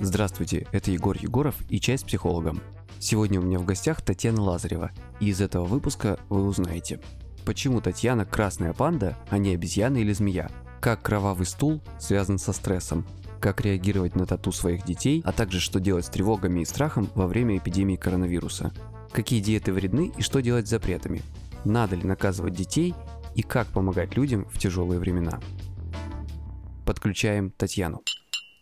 Здравствуйте, это Егор Егоров и «Чай с психологом». Сегодня у меня в гостях Татьяна Лазарева, и из этого выпуска вы узнаете, почему Татьяна красная панда, а не обезьяна или змея, как кровавый стул связан со стрессом, как реагировать на тату своих детей, а также что делать с тревогами и страхом во время эпидемии коронавируса, какие диеты вредны и что делать с запретами, надо ли наказывать детей и как помогать людям в тяжелые времена. Подключаем Татьяну.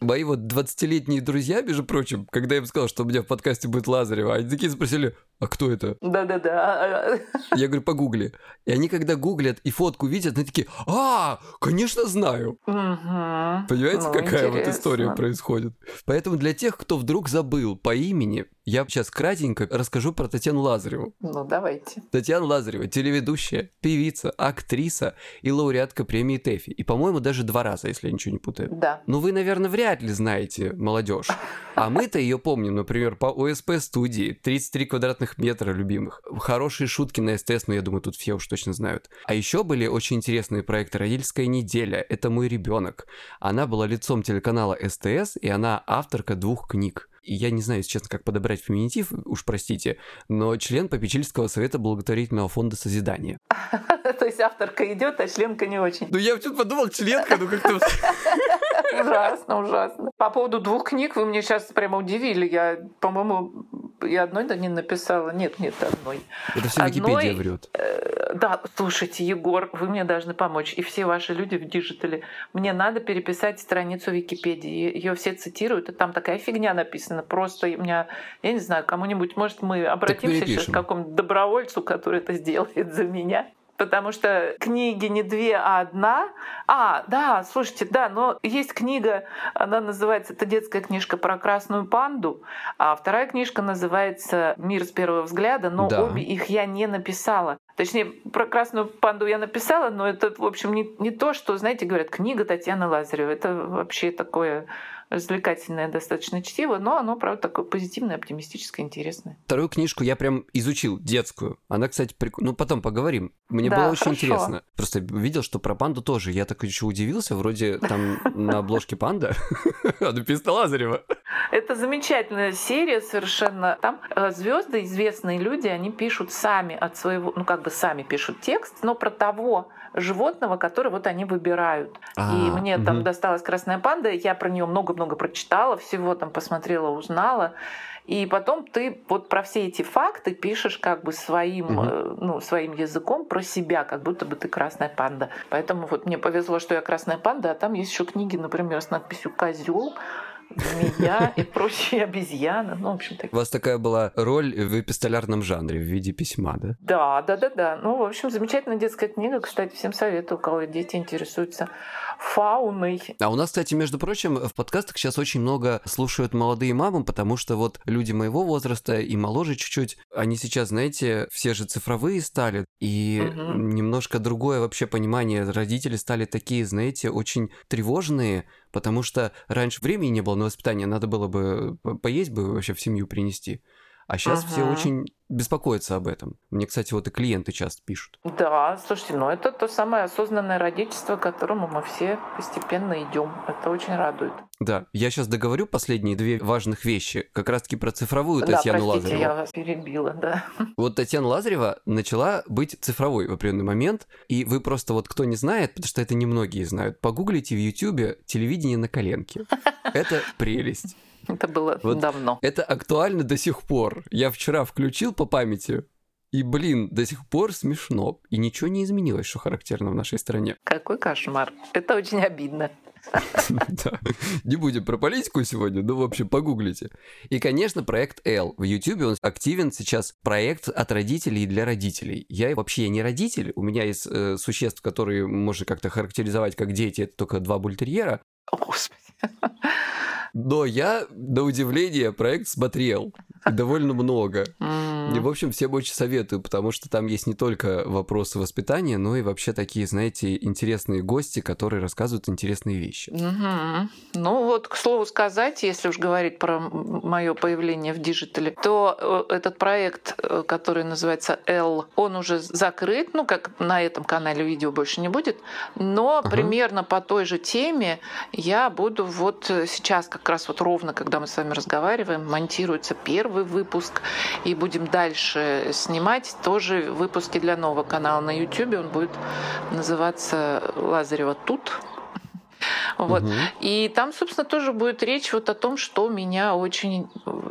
Мои вот 20-летние друзья, между прочим, когда я им сказал, что у меня в подкасте будет Лазарева, они такие спросили, а кто это? Да-да-да. Я говорю, погугли. И они, когда гуглят и фотку видят, они такие, а, конечно, знаю. Угу. Понимаете, Ну, какая вот интересно. история происходит? Поэтому для тех, кто вдруг забыл по имени, я сейчас кратенько расскажу про Татьяну Лазареву. Ну, давайте. Татьяна Лазарева, телеведущая, певица, актриса и лауреатка премии ТЭФИ. И, по-моему, даже два раза, если я ничего не путаю. Да. Ну, вы, наверное, вряд ли знаете молодежь. А мы-то ее помним, например, по ОСП студии 33 квадратных метра любимых. Хорошие шутки на СТС, но я думаю, тут все уж точно знают. А еще были очень интересные проекты «Родительская неделя», «Это мой ребенок». Она была лицом телеканала СТС, и она авторка двух книг. И я не знаю, если честно, как подобрать феминитив, уж простите, но член попечительского совета благотворительного фонда созидания. То есть авторка идет, а членка не очень. Ну я что-то подумал, членка, ну как-то... Ужасно, ужасно. По поводу двух книг вы мне сейчас прямо удивили. Я, по-моему, и одной да не написала. Нет, нет, одной. Это все Википедия врет. Э, Да, слушайте, Егор, вы мне должны помочь. И все ваши люди в digital е. Мне надо переписать страницу Википедии. Ее все цитируют, и там такая фигня написана. Просто у меня, я не знаю, кому-нибудь, может, мы обратимся сейчас к какому-то добровольцу, который это сделает за меня. Потому что книги не две, а одна. А, да, слушайте, да, но есть книга, она называется, это детская книжка про красную панду, а вторая книжка называется «Мир с первого взгляда», но Да. обе их я не написала. Точнее, про красную панду я написала, но это, в общем, не, не то, что, знаете, говорят, книга Татьяны Лазаревой. Это вообще такое развлекательное достаточно чтиво, но оно, правда, такое позитивное, оптимистическое, интересное. Вторую книжку я прям изучил, детскую. Она, кстати, прик... ну потом поговорим. Мне Да, было очень хорошо. интересно. Просто видел, что про панду тоже. Я так еще удивился, вроде там на обложке панда, а написано Лазарева. Это замечательная серия совершенно. Там звезды, известные люди, они пишут сами от своего, ну как бы сами пишут текст, но про того животного, который вот они выбирают. А, И мне там мгм. досталась красная панда, я про нее много-много прочитала, всего там посмотрела, узнала. И потом ты вот про все эти факты пишешь как бы своим, Мгм. э, ну, своим языком про себя, как будто бы ты красная панда. Поэтому вот мне повезло, что я красная панда, а там есть еще книги, например, с надписью козел, змея и прочие обезьяны. Ну, в общем, так. У вас такая была роль в эпистолярном жанре в виде письма, да? Да, да, да, да. Ну, в общем, замечательная детская книга. Кстати, всем советую, у кого дети интересуются фауной. А у нас, кстати, между прочим, в подкастах сейчас очень много слушают молодые мамы, потому что вот люди моего возраста и моложе чуть-чуть, они сейчас, знаете, все же цифровые стали, и Мгм. немножко другое вообще понимание. Родители стали такие, знаете, очень тревожные, потому что раньше времени не было на воспитание, надо было бы по- поесть бы вообще в семью принести. А сейчас все Ага. очень беспокоятся об этом. Мне, кстати, вот и клиенты часто пишут. Да, слушайте, ну это то самое осознанное родительство, к которому мы все постепенно идем. Это очень радует. Да, я сейчас договорю последние две важных вещи, как раз-таки про цифровую да, Татьяну простите, Лазареву. я вас перебила, да. Вот Татьяна Лазарева начала быть цифровой в определенный момент, и вы просто вот кто не знает, потому что это немногие знают, погуглите в Ютубе телевидение на коленке. Это прелесть. Это было Вот давно. Это актуально до сих пор. Я вчера включил по памяти, и, блин, до сих пор смешно. И ничего не изменилось, что характерно в нашей стране. Какой кошмар. Это очень обидно. Да. Не будем про политику сегодня, но, в общем, погуглите. И, конечно, проект L. В YouTube он активен сейчас проект от родителей для родителей. Я вообще не родитель, у меня есть э, существ, которые можно как-то характеризовать как дети, это только два бультерьера. О, Господи. Но я, на удивление, проект смотрел. довольно много. И, в общем, всем очень советую, потому что там есть не только вопросы воспитания, но и вообще такие, знаете, интересные гости, которые рассказывают интересные вещи. Ну вот, к слову сказать, если уж говорить про мое появление в digital е, то э, этот проект, э, который называется L, он уже закрыт, ну как на этом канале видео больше не будет, но примерно по той же теме я буду вот э, сейчас как раз вот ровно, когда мы с вами разговариваем, монтируется первый выпуск, и будем дальше снимать тоже выпуски для нового канала на YouTube. Он будет называться Лазарева тут. Вот. Мгм. И там, собственно, тоже будет речь вот о том, что меня очень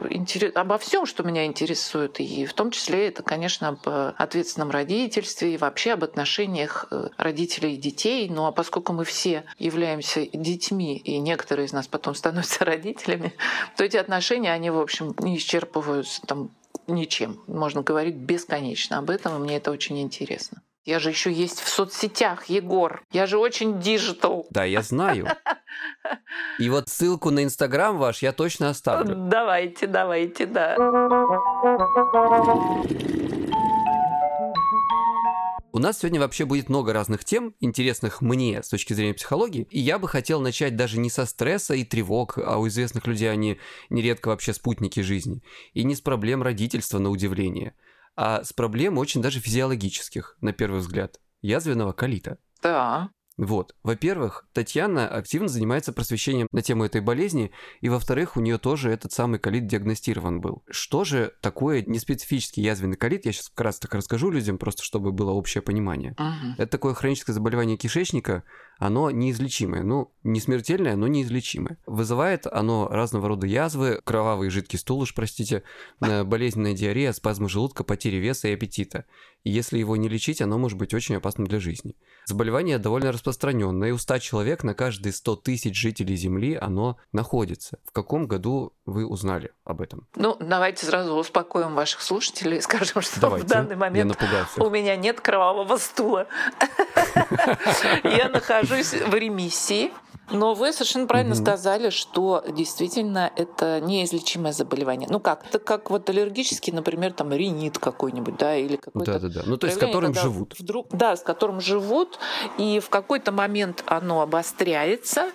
интересует, обо всем, что меня интересует. И в том числе это, конечно, об э, ответственном родительстве и вообще об отношениях э, родителей и детей. Ну а поскольку мы все являемся детьми, и некоторые из нас потом становятся родителями, то эти отношения, они, в общем, не исчерпываются там ничем. Можно говорить бесконечно об этом, и мне это очень интересно. Я же еще есть в соцсетях, Егор. Я же очень digital. Да, я знаю. И вот ссылку на Инстаграм ваш я точно оставлю. Давайте, давайте, да. У нас сегодня вообще будет много разных тем, интересных мне с точки зрения психологии, и я бы хотел начать даже не со стресса и тревог, а у известных людей они нередко вообще спутники жизни, и не с проблем родительства на удивление, а с проблем очень даже физиологических, на первый взгляд, язвенного колита. Да. Вот. Во-первых, Татьяна активно занимается просвещением на тему этой болезни, и во-вторых, у нее тоже этот самый колит диагностирован был. Что же такое неспецифический язвенный колит? Я сейчас как раз так расскажу людям, просто чтобы было общее понимание. Мгм. Это такое хроническое заболевание кишечника, оно неизлечимое, ну, не смертельное, но неизлечимое. Вызывает оно разного рода язвы, кровавый жидкий стул уж, простите, э, болезненная диарея, спазмы желудка, потери веса и аппетита. И если его не лечить, оно может быть очень опасным для жизни. Заболевание довольно распространенное, и у 100 человек на каждые 100 тысяч жителей Земли оно находится. В каком году вы узнали об этом? Ну, давайте сразу успокоим ваших слушателей и скажем, что Давайте. в данный момент у меня нет кровавого стула. Я нахожусь в ремиссии. Но вы совершенно правильно Мгм. сказали, что действительно это неизлечимое заболевание. Ну как? Это как вот аллергический, например, там ринит какой-нибудь, да, или какой-то Да-да-да. Ну, то есть, с которым живут. Вдруг, да, с которым живут, и в какой-то момент оно обостряется,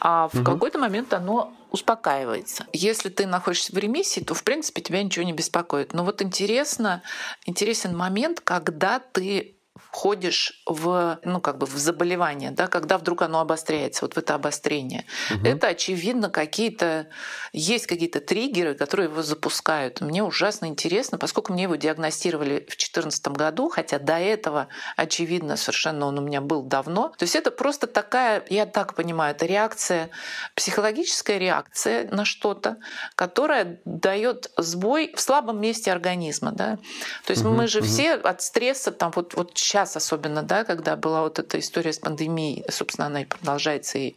а в Мгм. какой-то момент оно успокаивается. Если ты находишься в ремиссии, то, в принципе, тебя ничего не беспокоит. Но вот интересно, интересен момент, когда ты входишь в, ну, как бы в заболевание, да, когда вдруг оно обостряется, вот в это обострение. Мгм. Это, очевидно, какие-то, есть какие-то триггеры, которые его запускают. Мне ужасно интересно, поскольку мне его диагностировали в 2014 году, хотя до этого, очевидно, совершенно он у меня был давно. То есть это просто такая, я так понимаю, это реакция, психологическая реакция на что-то, которая дает сбой в слабом месте организма. Да? То есть Мгм, мы же мгм. все от стресса, там вот, вот сейчас особенно, да, когда была вот эта история с пандемией, собственно, она и продолжается, и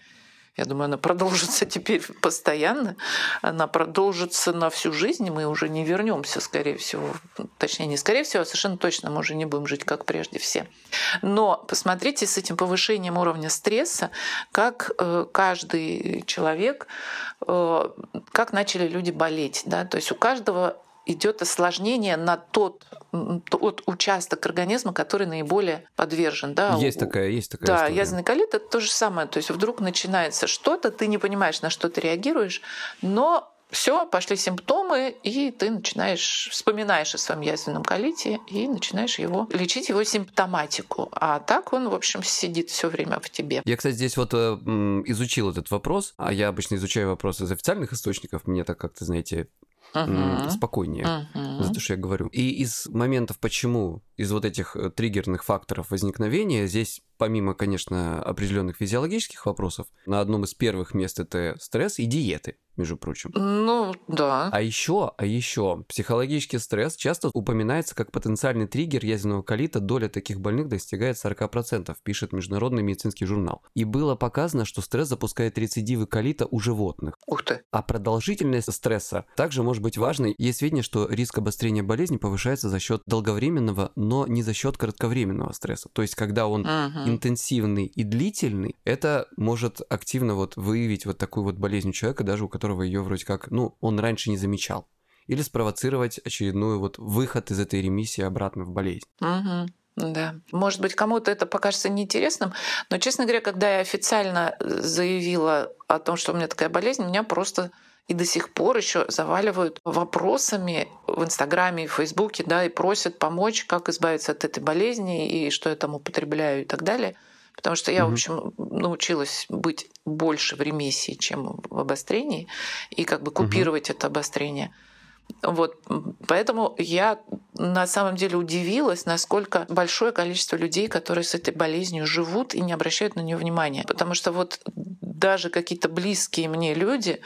я думаю, она продолжится теперь постоянно, она продолжится на всю жизнь, мы уже не вернемся, скорее всего, точнее, не скорее всего, а совершенно точно мы уже не будем жить как прежде все. Но посмотрите с этим повышением уровня стресса, как э, каждый человек, э, как начали люди болеть, да, то есть у каждого идет осложнение на тот, тот участок организма, который наиболее подвержен. Да, Есть такая, есть такая да, история. язвенный колит это то же самое. То есть вдруг начинается что-то, ты не понимаешь, на что ты реагируешь, но все, пошли симптомы, и ты начинаешь, вспоминаешь о своем язвенном колите и начинаешь его лечить его симптоматику. А так он, в общем, сидит все время в тебе. Я, кстати, здесь вот э, изучил этот вопрос, а я обычно изучаю вопросы из официальных источников, мне так как-то, знаете, Мгм. спокойнее. Мгм. За то, что я говорю. И из моментов, почему, из вот этих э, триггерных факторов возникновения, здесь, помимо, конечно, определенных физиологических вопросов, на одном из первых мест это стресс и диеты, между прочим. Ну, да. А еще, а еще, психологический стресс часто упоминается как потенциальный триггер язвенного колита. Доля таких больных достигает 40%, пишет Международный медицинский журнал. И было показано, что стресс запускает рецидивы колита у животных. Ух ты. А продолжительность стресса также может быть важной. Есть сведения, что риск обострения болезни повышается за счет долговременного, но не за счет кратковременного стресса. То есть, когда он Мгм. интенсивный и длительный, это может активно вот выявить вот такую вот болезнь у человека, даже у которого ее вроде как, ну, он раньше не замечал. или спровоцировать очередную вот выход из этой ремиссии обратно в болезнь. Угу. Да. Может быть, кому-то это покажется неинтересным, но, честно говоря, когда я официально заявила о том, что у меня такая болезнь, меня просто и до сих пор еще заваливают вопросами в Инстаграме и Фейсбуке, да, и просят помочь, как избавиться от этой болезни и что я там употребляю и так далее. Потому что я, mm-hmm. в общем, научилась быть больше в ремиссии, чем в обострении, и как бы купировать mm-hmm. это обострение. Вот, поэтому я на самом деле удивилась, насколько большое количество людей, которые с этой болезнью живут и не обращают на нее внимания. Потому что вот даже какие-то близкие мне люди,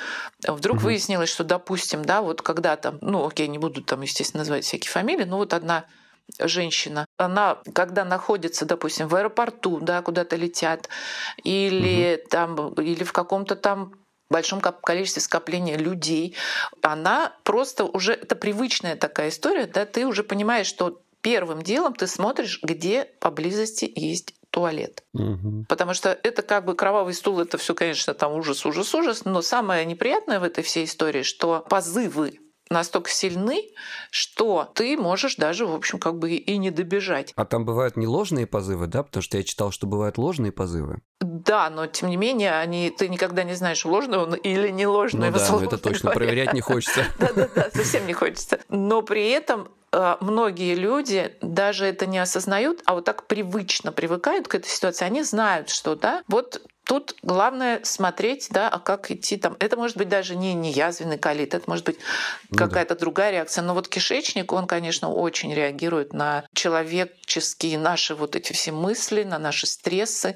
вдруг угу. выяснилось, что, допустим, да, вот когда там, ну, окей, не буду там, естественно, называть всякие фамилии, но вот одна женщина, она, когда находится, допустим, в аэропорту, да, куда-то летят, или угу. там, или в каком-то там большом количестве скопления людей, она просто уже, это привычная такая история, да, ты уже понимаешь, что первым делом ты смотришь, где поблизости есть туалет. Угу. Потому что это как бы кровавый стул, это все, конечно, там ужас, ужас, ужас. Но самое неприятное в этой всей истории, что позывы настолько сильны, что ты можешь даже, в общем, как бы и не добежать. А там бывают не ложные позывы, да? Потому что я читал, что бывают ложные позывы. Да, но тем не менее, они, ты никогда не знаешь, ложный он или не ложный. Ну да, ну это точно, говоря. проверять не хочется. Да-да-да, совсем не хочется. Но при этом э, многие люди даже это не осознают, а вот так привычно привыкают к этой ситуации. Они знают, что да, вот Тут главное смотреть, да, а как идти там. Это может быть даже не, не язвенный колит, это может быть ну, какая-то да. другая реакция. Но вот кишечник, он, конечно, очень реагирует на человеческие наши вот эти все мысли, на наши стрессы.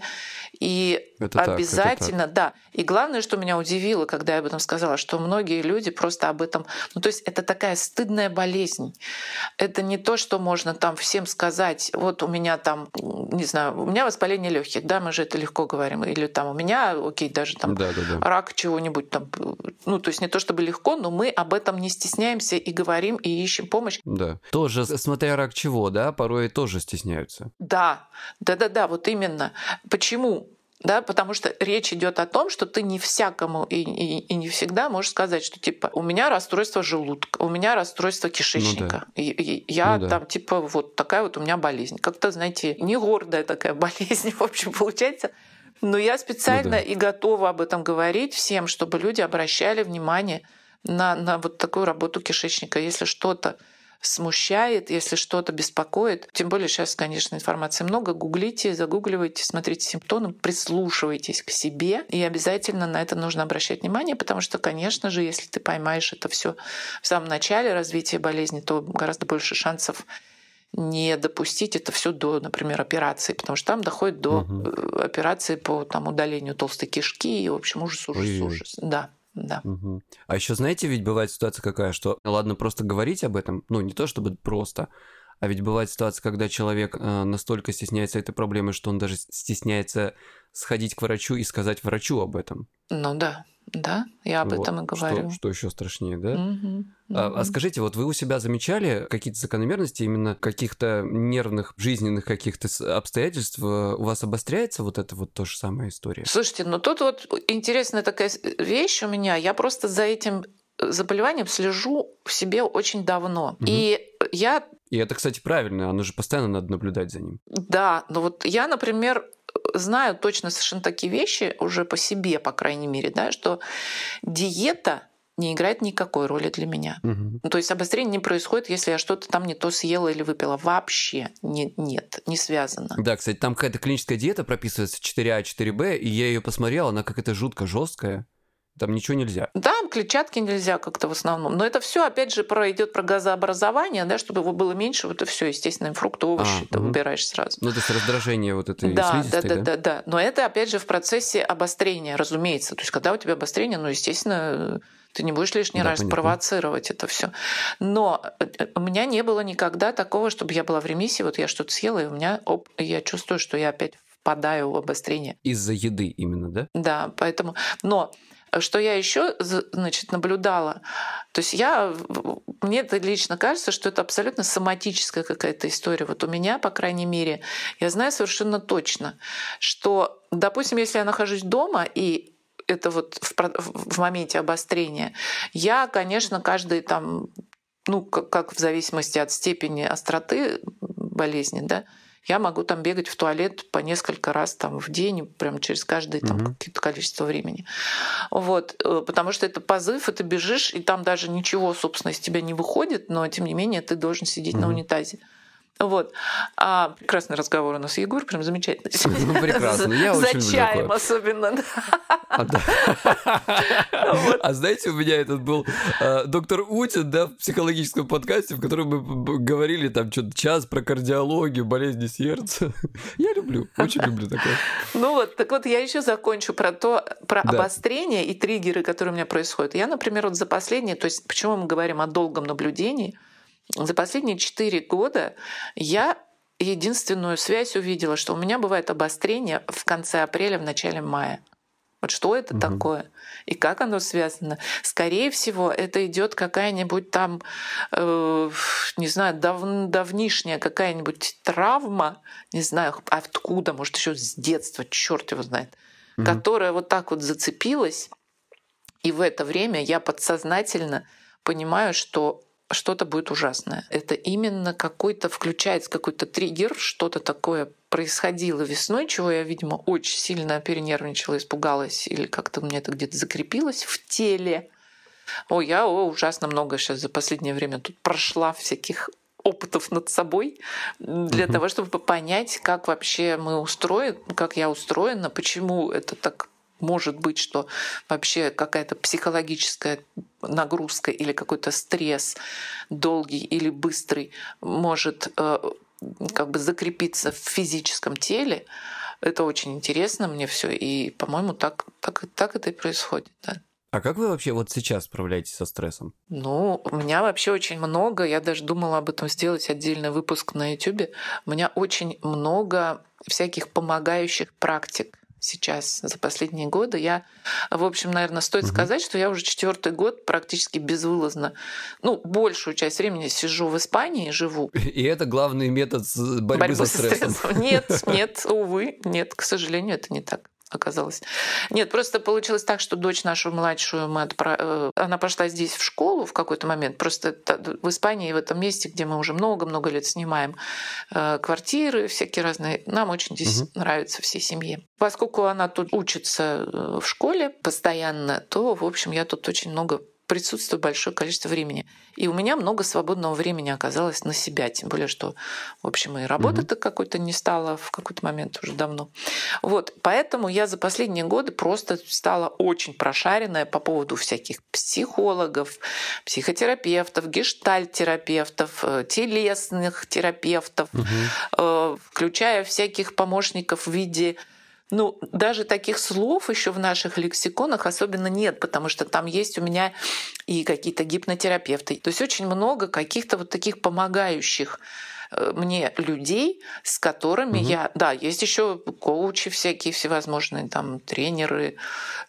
И это обязательно, так, это так. да. И главное, что меня удивило, когда я об этом сказала, что многие люди просто об этом... Ну, то есть это такая стыдная болезнь. Это не то, что можно там всем сказать, вот у меня там, не знаю, у меня воспаление легких, да, мы же это легко говорим, или там у меня, окей, даже там да, да, да. рак чего-нибудь там. Ну, то есть не то чтобы легко, но мы об этом не стесняемся и говорим, и ищем помощь. Да. Тоже, смотря рак чего, да, порой тоже стесняются. Да, да-да-да, вот именно. Почему? да, потому что речь идет о том, что ты не всякому и, и, и не всегда можешь сказать, что типа у меня расстройство желудка, у меня расстройство кишечника, ну, да. и, и я ну, там типа вот такая вот у меня болезнь. Как-то, знаете, не гордая такая болезнь, в общем, получается. Но я специально ну, да. и готова об этом говорить всем, чтобы люди обращали внимание на, на вот такую работу кишечника. Если что-то смущает, если что-то беспокоит. Тем более сейчас, конечно, информации много. Гуглите, загугливайте, смотрите симптомы, прислушивайтесь к себе. И обязательно на это нужно обращать внимание, потому что, конечно же, если ты поймаешь это все в самом начале развития болезни, то гораздо больше шансов не допустить это все до, например, операции, потому что там доходит до угу. операции по там, удалению толстой кишки и, в общем, ужас, ужас, Ой-ой. ужас. Да да. Угу. А еще знаете, ведь бывает ситуация какая, что ладно просто говорить об этом, ну не то чтобы просто, а ведь бывает ситуация, когда человек э, настолько стесняется этой проблемы, что он даже стесняется сходить к врачу и сказать врачу об этом. Ну да. Да, я об вот. этом и говорю. Что, что еще страшнее, да? Угу, а, угу. а скажите, вот вы у себя замечали какие-то закономерности именно каких-то нервных, жизненных каких-то обстоятельств? Э, у вас обостряется вот это вот то же самая история? Слушайте, ну тут вот интересная такая вещь у меня. Я просто за этим заболеванием слежу в себе очень давно. Угу. И я... И это, кстати, правильно, оно же постоянно надо наблюдать за ним. Да, но вот я, например, знаю точно совершенно такие вещи, уже по себе, по крайней мере, да, что диета не играет никакой роли для меня. Угу. То есть обострение не происходит, если я что-то там не то съела или выпила. Вообще не, нет, не связано. Да, кстати, там какая-то клиническая диета прописывается 4А, 4Б, и я ее посмотрел, она какая-то жутко жесткая. Там ничего нельзя. Да, клетчатки нельзя как-то в основном. Но это все, опять же, про идет про газообразование, да, чтобы его было меньше, вот это все, естественно, фрукты, овощи а, ты угу. выбираешь сразу. Ну, то есть раздражение вот этой да, да, да, да, да, да. Но это, опять же, в процессе обострения, разумеется. То есть, когда у тебя обострение, ну, естественно, ты не будешь лишний да, раз понятно. провоцировать это все. Но э, у меня не было никогда такого, чтобы я была в ремиссии, вот я что-то съела, и у меня, оп, я чувствую, что я опять впадаю в обострение. Из-за еды именно, да? Да, поэтому... Но что я еще значит, наблюдала? То есть я, мне это лично кажется, что это абсолютно соматическая какая-то история. Вот у меня, по крайней мере, я знаю совершенно точно, что, допустим, если я нахожусь дома и это вот в, в моменте обострения, я, конечно, каждые там ну, как, как в зависимости от степени остроты болезни, да, я могу там бегать в туалет по несколько раз там в день, прям через каждое там угу. какое-то количество времени. Вот, э, потому что это позыв, и ты бежишь, и там даже ничего, собственно, из тебя не выходит, но тем не менее ты должен сидеть угу. на унитазе. Вот. А прекрасный разговор у нас, Егор, прям замечательно. Ну, прекрасно. Я За чаем особенно. А, а знаете, у меня этот был э, доктор Утин, да, в психологическом подкасте, в котором мы говорили там что-то час про кардиологию, болезни сердца. Я люблю, очень люблю такое. Ну вот, так вот я еще закончу про то, про обострение и триггеры, которые у меня происходят. Я, например, вот за последние, то есть почему мы говорим о долгом наблюдении, за последние четыре года я единственную связь увидела, что у меня бывает обострение в конце апреля, в начале мая. Вот что это угу. такое и как оно связано? Скорее всего, это идет какая-нибудь там, э, не знаю, дав, давнишняя какая-нибудь травма, не знаю, откуда, может еще с детства, черт его знает, угу. которая вот так вот зацепилась, и в это время я подсознательно понимаю, что что-то будет ужасное. Это именно какой-то включается какой-то триггер, что-то такое происходило весной, чего я, видимо, очень сильно перенервничала, испугалась, или как-то у меня это где-то закрепилось в теле. О, я о, ужасно много сейчас за последнее время тут прошла всяких опытов над собой для угу. того, чтобы понять, как вообще мы устроены, как я устроена, почему это так может быть, что вообще какая-то психологическая нагрузка или какой-то стресс долгий или быстрый может э, как бы закрепиться в физическом теле. Это очень интересно мне все, и, по-моему, так, так, так это и происходит. Да. А как вы вообще вот сейчас справляетесь со стрессом? Ну, у меня вообще очень много, я даже думала об этом сделать отдельный выпуск на YouTube. У меня очень много всяких помогающих практик сейчас за последние годы. Я, в общем, наверное, стоит угу. сказать, что я уже четвертый год практически безвылазно, ну, большую часть времени сижу в Испании, живу. И это главный метод борьбы, борьбы со стрессом. стрессом. Нет, нет, увы, нет, к сожалению, это не так оказалось. Нет, просто получилось так, что дочь нашу младшую мы отправ... Э, она пошла здесь в школу в какой-то момент. Просто в Испании, в этом месте, где мы уже много-много лет снимаем э, квартиры всякие разные, нам очень здесь угу. нравится всей семье. Поскольку она тут учится э, в школе постоянно, то, в общем, я тут очень много присутствую большое количество времени. И у меня много свободного времени оказалось на себя, тем более, что, в общем, и работы-то mm-hmm. какой-то не стало в какой-то момент уже давно. Вот, поэтому я за последние годы просто стала очень прошаренная по поводу всяких психологов, психотерапевтов, гештальтерапевтов, э, телесных терапевтов, mm-hmm. включая всяких помощников в виде ну, даже таких слов еще в наших лексиконах особенно нет, потому что там есть у меня и какие-то гипнотерапевты. То есть очень много каких-то вот таких помогающих мне людей, с которыми угу. я... Да, есть еще коучи всякие всевозможные, там, тренеры.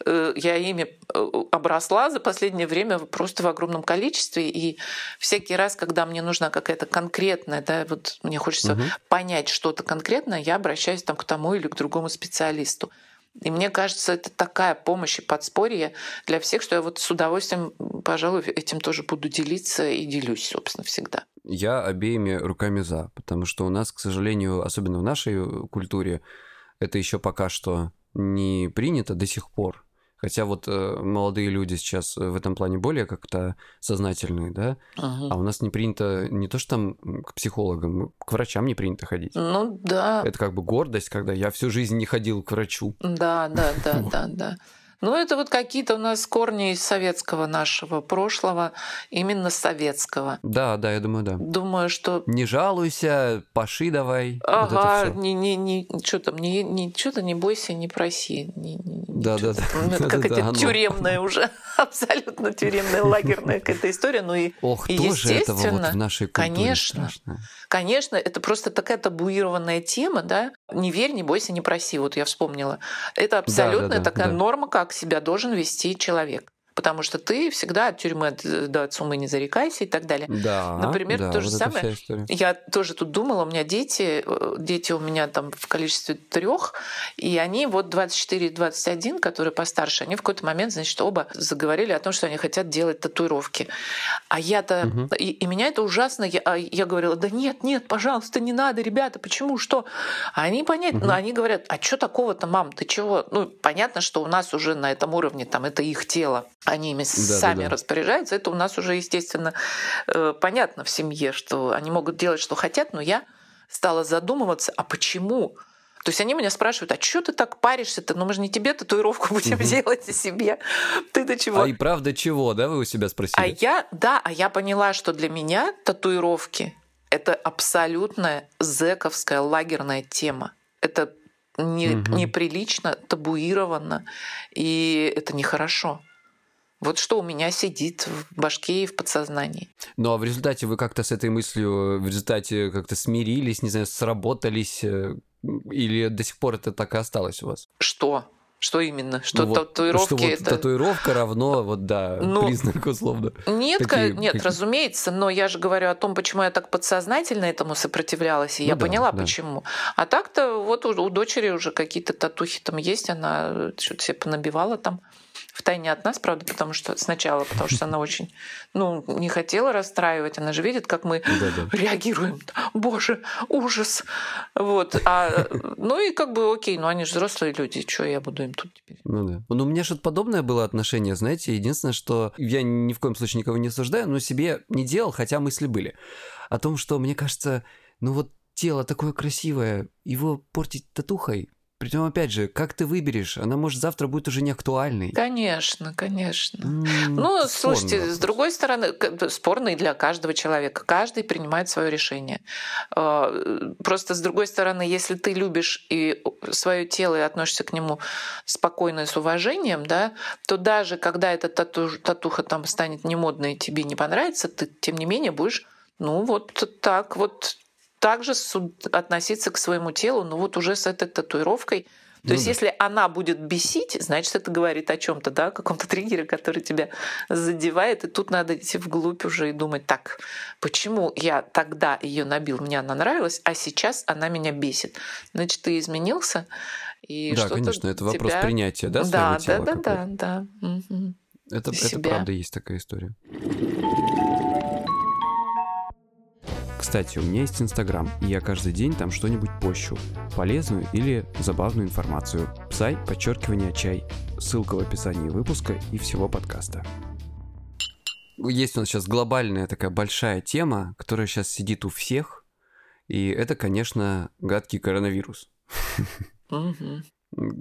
Э, я ими э, обросла за последнее время просто в огромном количестве. И всякий раз, когда мне нужна какая-то конкретная, да, вот мне хочется угу. понять что-то конкретное, я обращаюсь там к тому или к другому специалисту. И мне кажется, это такая помощь и подспорье для всех, что я вот с удовольствием, пожалуй, этим тоже буду делиться и делюсь, собственно, всегда. Я обеими руками за, потому что у нас, к сожалению, особенно в нашей культуре, это еще пока что не принято до сих пор. Хотя вот э, молодые люди сейчас в этом плане более как-то сознательные, да, ага. а у нас не принято не то, что там к психологам, к врачам не принято ходить. Ну да. Это как бы гордость, когда я всю жизнь не ходил к врачу. Да, да, да, да, да. Ну, это вот какие-то у нас корни из советского нашего прошлого, именно советского. Да, да, я думаю, да. Думаю, что... Не жалуйся, паши давай. Ага, вот не, не, не, что там, не, не, что-то не бойся, не проси. Не, не, да, да, да. Ну, это какая-то тюремная уже, абсолютно тюремная, лагерная какая-то история. Ну и, Ох, и тоже этого вот в нашей культуре Конечно, страшно. Конечно, это просто такая табуированная тема, да. Не верь, не бойся, не проси. Вот я вспомнила. Это абсолютно да, да, да, такая да. норма, как себя должен вести человек. Потому что ты всегда от тюрьмы до суммы не зарекайся и так далее. Да, Например, да, то же вот самое. Я тоже тут думала, у меня дети, э, дети у меня там в количестве трех, и они вот 24 и 21, которые постарше, они в какой-то момент, значит, оба заговорили о том, что они хотят делать татуировки. А я-то, Мгм. и, и меня это ужасно, я, а я говорила, да нет, нет, пожалуйста, не надо, ребята, почему, что? А они понять, Мгм. ну, они говорят, а что такого-то, мам, ты чего? Ну, понятно, что у нас уже на этом уровне, там, это их тело, они ими Да-да-да. сами распоряжаются, это у нас уже, естественно, э, понятно в семье, что они могут делать, что хотят, но я стала задумываться, а почему? То есть они меня спрашивают, а что ты так паришься-то? Ну мы же не тебе татуировку будем делать, а себе. Ты до чего? А и правда чего, да, вы у себя А спросили? я, да, а я поняла, что для меня татуировки — это абсолютная зэковская лагерная тема. Это не, неприлично, табуировано, и это нехорошо. Вот что у меня сидит в башке и в подсознании. Ну а в результате вы как-то с этой мыслью, в результате как-то смирились, не знаю, сработались, э, или до сих пор это так и осталось у вас? Что? Что именно? Что Ну вот, татуировки что вот это... татуировка равно, вот да, Ну, признак условно. Нет, ка- нет, какие? разумеется, но я же говорю о том, почему я так подсознательно этому сопротивлялась, и Ну я да, поняла, да. почему. А так-то вот у, у дочери уже какие-то татухи там есть, она что-то себе понабивала там. В тайне от нас, правда, потому что сначала, потому что она очень, ну, не хотела расстраивать, она же видит, как мы Да-да. реагируем. Боже, ужас. Вот. А, ну и как бы окей, ну они же взрослые люди, что я буду им тут теперь? Ну да. Ну, у меня что-то подобное было отношение, знаете. Единственное, что я ни в коем случае никого не осуждаю, но себе не делал, хотя мысли были. О том, что, мне кажется, ну вот тело такое красивое, его портить татухой. Притом, опять же, как ты выберешь? Она, может, завтра будет уже не актуальной. Конечно, конечно. М, Ну, это спорный слушайте, с другой стороны, спорный для каждого человека. Каждый принимает свое решение. Э, Просто с другой стороны, если ты любишь и свое тело и относишься к нему спокойно и с уважением, да, то даже когда эта тату- татуха там станет немодной и тебе не понравится, ты тем не менее будешь, ну вот так вот так же су- относиться к своему телу, ну вот уже с этой татуировкой. То Ну есть, да. если она будет бесить, значит, это говорит о чем-то, да, о каком-то триггере, который тебя задевает, и тут надо идти вглубь уже и думать, так, почему я тогда ее набил, мне она нравилась, а сейчас она меня бесит. Значит, ты изменился, и Да, конечно, это вопрос тебя- принятия, да, своего Да, да, да, какое-то. да, да. Мгм. Это, это правда есть такая история. Кстати, у меня есть Инстаграм, и я каждый день там что-нибудь пощу. Полезную или забавную информацию. Псай, подчеркивание, чай. Ссылка в описании выпуска и всего подкаста. Есть у нас сейчас глобальная такая большая тема, которая сейчас сидит у всех, и это, конечно, гадкий коронавирус.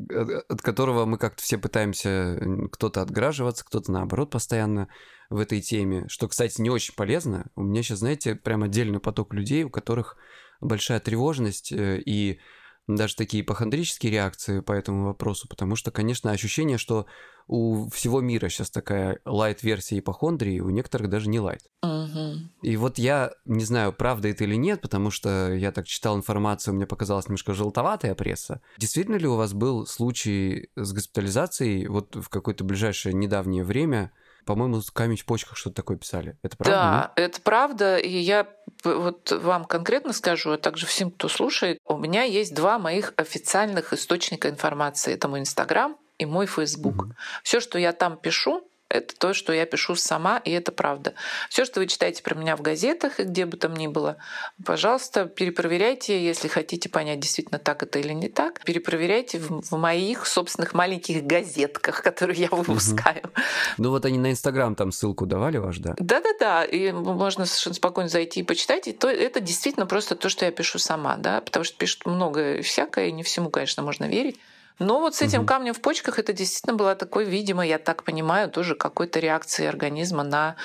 От от которого мы как-то все пытаемся кто-то отграживаться, кто-то наоборот постоянно в этой теме, что, кстати, не очень полезно. У меня сейчас, знаете, прям отдельный поток людей, у которых большая тревожность э, и даже такие ипохондрические реакции по этому вопросу, потому что, конечно, ощущение, что у всего мира сейчас такая лайт-версия ипохондрии, у некоторых даже не лайт. Мгм. И вот я не знаю, правда это или нет, потому что я так читал информацию, мне показалась немножко желтоватая пресса. Действительно ли у вас был случай с госпитализацией вот в какое-то ближайшее недавнее время? По-моему, камень в почках что-то такое писали. Это правда? Да, это правда. И я вот вам конкретно скажу, а также всем, кто слушает, у меня есть два моих официальных источника информации. Это мой Инстаграм и мой Фейсбук. Все, что я там пишу, это то, что я пишу сама, и это правда. Все, что вы читаете про меня в газетах и где бы там ни было, пожалуйста, перепроверяйте, если хотите понять, действительно так это или не так. Перепроверяйте в, в моих собственных маленьких газетках, которые я выпускаю. Ну вот они на Инстаграм там ссылку давали ваш, да? Да-да-да, и можно совершенно спокойно зайти и почитать. И то, это действительно просто то, что я пишу сама, да, потому что пишут много всякое, и не всему, конечно, можно верить. Но вот с этим Мгм. камнем в почках это действительно была такой, видимо, я так понимаю, тоже какой-то реакции организма на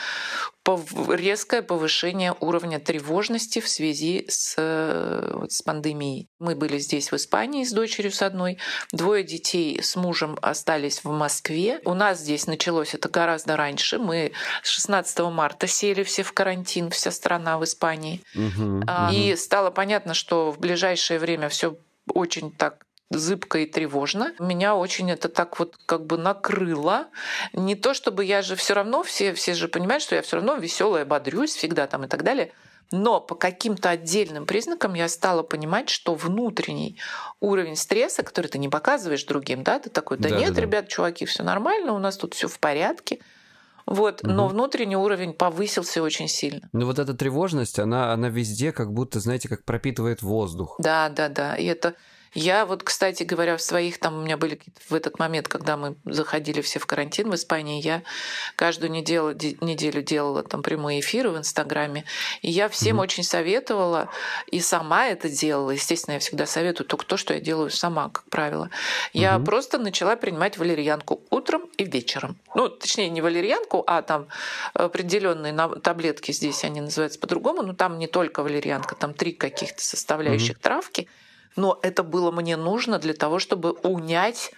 резкое повышение уровня тревожности в связи с, э, вот, с пандемией. Мы были здесь, в Испании, с дочерью с одной. Двое детей с мужем остались в Москве. У нас здесь началось это гораздо раньше. Мы с 16 марта сели все в карантин, вся страна в Испании. Мгм. И стало понятно, что в ближайшее время все очень так зыбко и тревожно. Меня очень это так вот как бы накрыло. Не то чтобы я же все равно, все, все же понимают, что я все равно веселая, бодрюсь всегда там и так далее. Но по каким-то отдельным признакам я стала понимать, что внутренний уровень стресса, который ты не показываешь другим, да, ты такой, да, да нет, да, ребят, чуваки, все нормально, у нас тут все в порядке. Вот, угу. но внутренний уровень повысился очень сильно. Ну вот эта тревожность, она, она везде как будто, знаете, как пропитывает воздух. Да, да, да. И это я вот, кстати говоря, в своих, там у меня были в этот момент, когда мы заходили все в карантин в Испании, я каждую неделю, неделю делала там прямые эфиры в Инстаграме, и я всем mm очень советовала, и сама это делала. Естественно, я всегда советую только то, что я делаю сама, как правило. Я mm просто начала принимать валерьянку утром и вечером. Ну, точнее, не валерьянку, а там определенные таблетки здесь, они называются по-другому, но там не только валерьянка, там три каких-то составляющих mm травки – но это было мне нужно для того, чтобы унять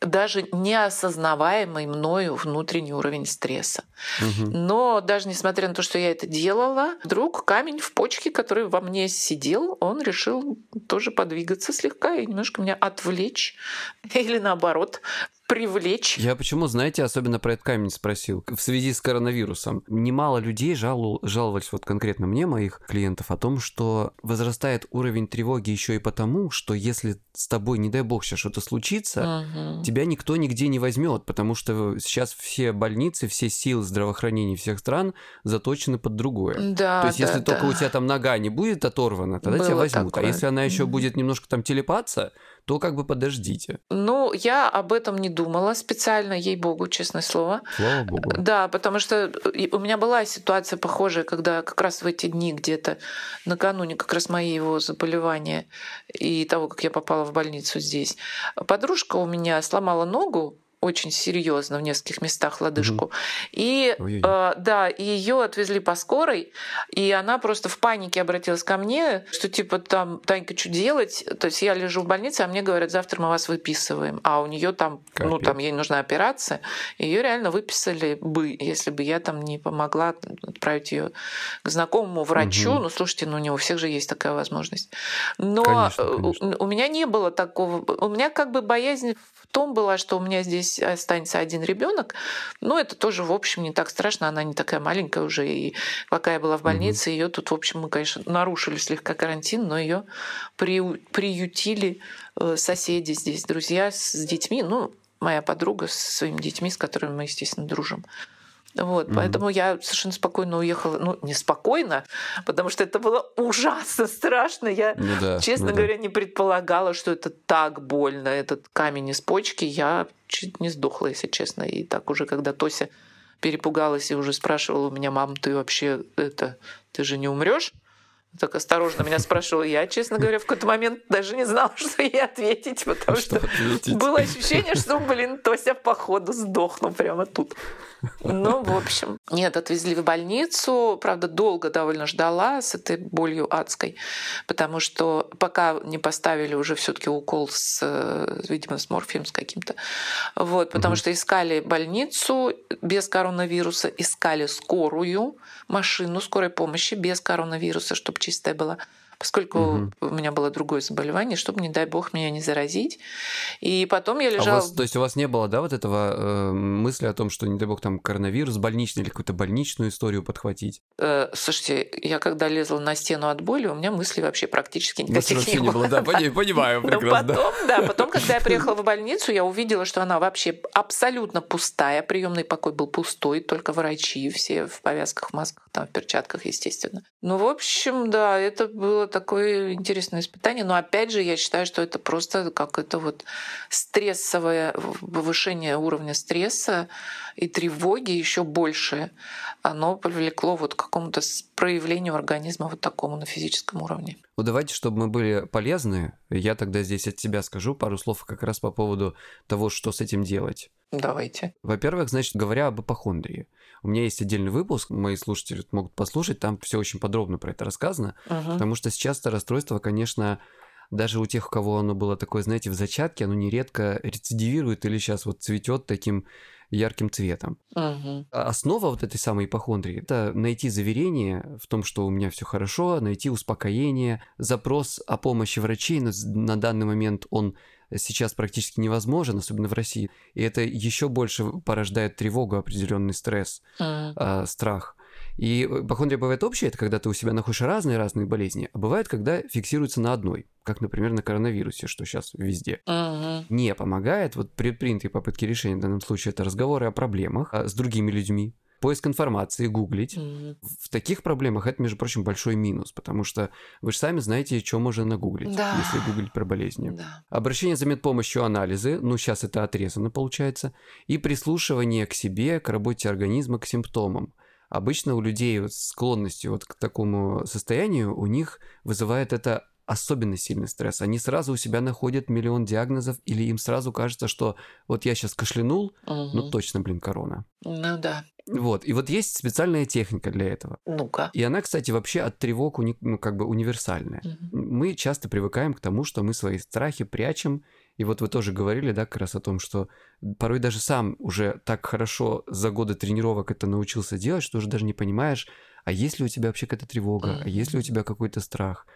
даже неосознаваемый мною внутренний уровень стресса. Угу. Но даже несмотря на то, что я это делала, вдруг камень в почке, который во мне сидел, он решил тоже подвигаться слегка и немножко меня отвлечь или наоборот привлечь. Я почему, знаете, особенно про этот камень спросил. В связи с коронавирусом. Немало людей жалу, жаловались, вот конкретно мне, моих клиентов, о том, что возрастает уровень тревоги еще и потому, что если с тобой, не дай бог, сейчас что-то случится, угу. тебя никто нигде не возьмет, потому что сейчас все больницы, все силы здравоохранения всех стран заточены под другое. Да, То есть, да, если да. только у тебя там нога не будет оторвана, тогда Было тебя возьмут. А такое. А если она еще угу. будет немножко там телепаться, то как бы подождите. Ну, я об этом не думала специально, ей-богу, честное слово. Слава богу. Да, потому что у меня была ситуация похожая, когда как раз в эти дни где-то накануне как раз моего заболевания и того, как я попала в больницу здесь, подружка у меня сломала ногу очень серьезно в нескольких местах лодыжку. Угу. И э, да, и ее отвезли по скорой, и она просто в панике обратилась ко мне, что типа там Танька, что делать? То есть я лежу в больнице, а мне говорят, завтра мы вас выписываем, а у нее там, Капец. ну там ей нужна операция, ее реально выписали бы, если бы я там не помогла отправить ее к знакомому врачу. Угу. Ну слушайте, ну не у всех же есть такая возможность. Но конечно, конечно. у меня не было такого, у меня как бы боязнь том была, что у меня здесь останется один ребенок. Но это тоже, в общем, не так страшно. Она не такая маленькая уже. И пока я была в больнице, ее тут, в общем, мы, конечно, нарушили слегка карантин, но ее приютили э, соседи здесь, друзья с детьми. Ну, моя подруга с своими детьми, с которыми мы, естественно, дружим. Вот, mm-hmm. поэтому я совершенно спокойно уехала. Ну, не спокойно, потому что это было ужасно страшно. Я, ну да, честно ну говоря, да. не предполагала, что это так больно, этот камень из почки. Я чуть не сдохла, если честно. И так уже, когда Тося перепугалась и уже спрашивала у меня, мам, ты вообще это, ты же не умрешь? так осторожно меня спрашивала. Я, честно говоря, в какой-то момент даже не знала, что ей ответить, потому что, что ответить? было ощущение, что, блин, Тося походу сдохну прямо тут. Ну, в общем, нет, отвезли в больницу. Правда, долго довольно ждала с этой болью адской, потому что пока не поставили уже все таки укол с, видимо, с морфием с каким-то. Вот, потому угу. что искали больницу без коронавируса, искали скорую машину скорой помощи без коронавируса, чтобы чистая была поскольку угу. у меня было другое заболевание, чтобы, не дай бог, меня не заразить. И потом я лежала... А вас, то есть у вас не было, да, вот этого э, мысли о том, что, не дай бог, там коронавирус больничный или какую-то больничную историю подхватить? Э, слушайте, я когда лезла на стену от боли, у меня мыслей вообще практически никаких вообще не было. Да, понимаю прекрасно. Потом, да, потом, когда я приехала в больницу, я увидела, что она вообще абсолютно пустая. Приемный покой был пустой, только врачи все в повязках, масках, там, в перчатках, естественно. Ну, в общем, да, это было такое интересное испытание. Но опять же, я считаю, что это просто какое-то вот стрессовое повышение уровня стресса и тревоги еще больше. Оно привлекло вот к какому-то проявлению организма вот такому на физическом уровне. Ну давайте, чтобы мы были полезны, я тогда здесь от себя скажу пару слов как раз по поводу того, что с этим делать. Давайте. Во-первых, значит, говоря об апохондрии. У меня есть отдельный выпуск, мои слушатели могут послушать, там все очень подробно про это рассказано, угу. потому что сейчас это расстройство, конечно, даже у тех, у кого оно было такое, знаете, в зачатке, оно нередко рецидивирует или сейчас вот цветет таким ярким цветом. А Основа вот этой самой ипохондрии – это найти заверение в том, что у меня все хорошо, найти успокоение, запрос о помощи врачей, но на данный момент он сейчас практически невозможен, особенно в России. И это еще больше порождает тревогу, определенный стресс, М. а, страх. И ипохондрия бывает общая, это когда ты у себя находишь разные-разные болезни, а бывает, когда фиксируется на одной, как, например, на коронавирусе, что сейчас везде Мгм. не помогает, вот предпринятые попытки решения в данном случае это разговоры о проблемах а, с другими людьми, поиск информации, гуглить. Мгм. В таких проблемах это, между прочим, большой минус, потому что вы же сами знаете, что можно нагуглить, Да. если гуглить про болезни. Да. Обращение за медпомощью, анализы, ну сейчас это отрезано получается, и прислушивание к себе, к работе организма, к симптомам. Обычно у людей вот склонностью вот к такому состоянию, у них вызывает это особенно сильный стресс. Они сразу у себя находят миллион диагнозов, или им сразу кажется, что вот я сейчас кашлянул, ну Мгм. точно, блин, корона. Ну да. Вот, и вот есть специальная техника для этого. Ну-ка. И она, кстати, вообще от тревог уни- ну, как бы универсальная. Мгм. Мы часто привыкаем к тому, что мы свои страхи прячем. И вот вы тоже говорили, да, как раз о том, что порой даже сам уже так хорошо за годы тренировок это научился делать, что уже даже не понимаешь, а есть ли у тебя вообще какая-то тревога, а есть ли у тебя какой-то страх.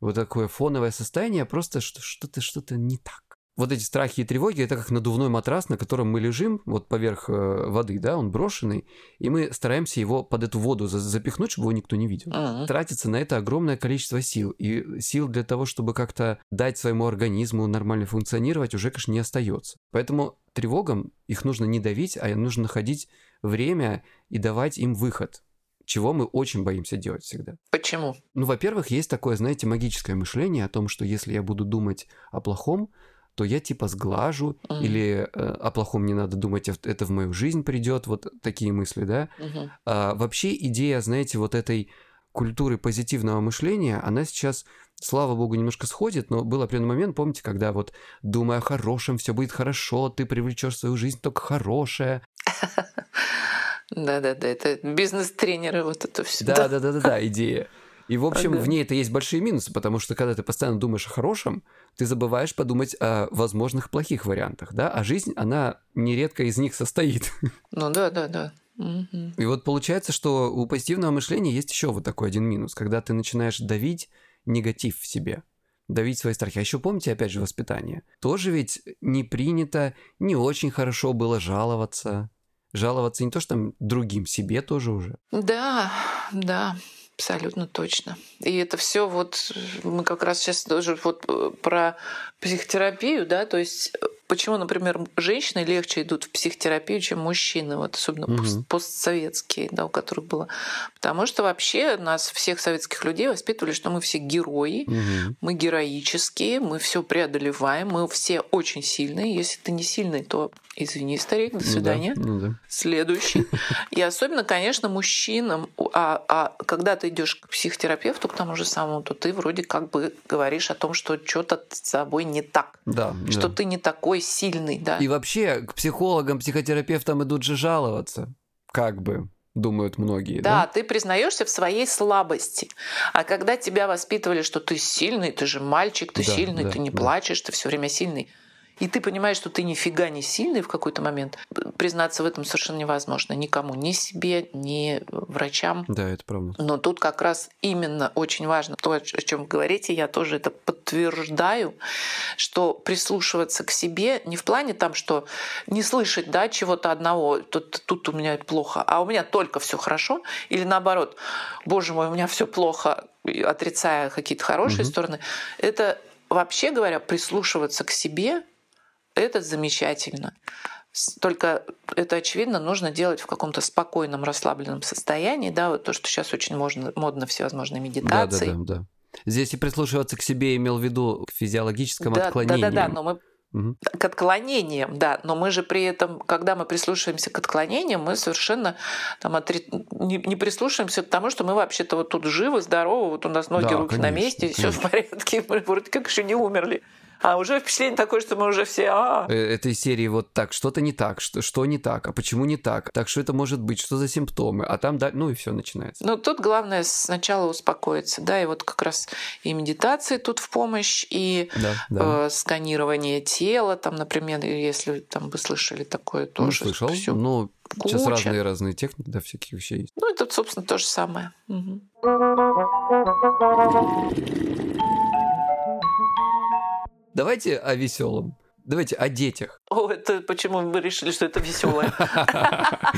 Вот такое фоновое состояние, просто что- что-то что-то не так. Вот эти страхи и тревоги, это как надувной матрас, на котором мы лежим, вот поверх э, воды, да, он брошенный, и мы стараемся его под эту воду за- запихнуть, чтобы его никто не видел Мгм. тратится на это огромное количество сил. И сил для того, чтобы как-то дать своему организму нормально функционировать, уже, конечно, не остается. Поэтому тревогам их нужно не давить, а нужно находить время и давать им выход, чего мы очень боимся делать всегда. Почему? Ну, во-первых, есть такое, знаете, магическое мышление о том, что если я буду думать о плохом, то я типа сглажу, Мгм. или э, о плохом не надо думать, а это в мою жизнь придет, вот такие мысли, да. Мгм. А, вообще идея, знаете, вот этой культуры позитивного мышления, она сейчас, слава богу, немножко сходит, но был определенный момент, помните, когда вот думая о хорошем, все будет хорошо, ты привлечешь в свою жизнь только хорошее. Да-да-да, это бизнес-тренеры вот это все. Да, да, да, да, да, идея. И, в общем, Ага. в ней это есть большие минусы, потому что когда ты постоянно думаешь о хорошем, ты забываешь подумать о возможных плохих вариантах, да, а жизнь, она нередко из них состоит. Ну да, да, да. Мгм. И вот получается, что у позитивного мышления есть еще вот такой один минус, когда ты начинаешь давить негатив в себе, давить свои страхи. А еще помните, опять же, воспитание. Тоже ведь не принято, не очень хорошо было жаловаться. Жаловаться не то, что там другим, себе тоже уже. Да, да, абсолютно точно. И это все вот мы как раз сейчас тоже вот э, про психотерапию, да, то есть э, почему, например, женщины легче идут в психотерапию, чем мужчины, вот особенно пост- постсоветские, да, у которых было. Потому что вообще нас всех советских людей воспитывали, что мы все герои, Мгм. мы героические, мы все преодолеваем, мы все очень сильные. Если ты не сильный, то извини, старик, до Ну да, свидания. ну да. Следующий. И особенно, конечно, мужчинам. А, а когда ты идешь к психотерапевту, к тому же самому, то ты вроде как бы говоришь о том, что что-то с собой не так. Да, Что да. ты не такой сильный, да. И вообще к психологам, психотерапевтам идут же жаловаться. Как бы, думают многие, Да, да? ты признаешься в своей слабости. А когда тебя воспитывали, что ты сильный, ты же мальчик, ты Да, сильный, да, ты не да. плачешь, ты все время сильный. И ты понимаешь, что ты нифига не сильный в какой-то момент. Признаться в этом совершенно невозможно никому, ни себе, ни врачам. Да, это правда. Но тут как раз именно очень важно то, о чем вы говорите, я тоже это подтверждаю, что прислушиваться к себе не в плане там, что не слышать да, чего-то одного, тут, тут у меня плохо, а у меня только все хорошо, или наоборот, боже мой, у меня все плохо, отрицая какие-то хорошие Мгм. стороны. Это вообще говоря, прислушиваться к себе, это замечательно. Только это, очевидно, нужно делать в каком-то спокойном, расслабленном состоянии. Да, вот то, что сейчас очень можно, модно всевозможные Да, да, медитации. да, да. Здесь и прислушиваться к себе имел в виду к физиологическому да, да, отклонению. да, да, но мы к отклонениям, да, но мы же при этом, когда мы прислушиваемся к отклонениям, мы совершенно там, отри- не, не прислушиваемся к тому, что мы вообще-то вот тут живы, здоровы, вот у нас ноги, Да, руки на конечно, месте, все в порядке, мы вроде как еще не умерли. А уже впечатление такое, что мы уже все... А, Э, Этой серии вот так, что-то не так, что, что не так, а почему не так, так что это может быть, что за симптомы, а там, да, ну и все начинается. Ну, тут главное сначала успокоиться, да, и вот как раз и медитации тут в помощь, и Да, да. э, сканирование тела, там, например, если там вы слышали такое ну, тоже. слышал, всё. ну, сейчас куча. разные разные техники, да, всяких вещей есть. Ну, это, собственно, то же самое. Мгм. Давайте о веселом. Давайте о детях. О, это почему мы решили, что это веселое?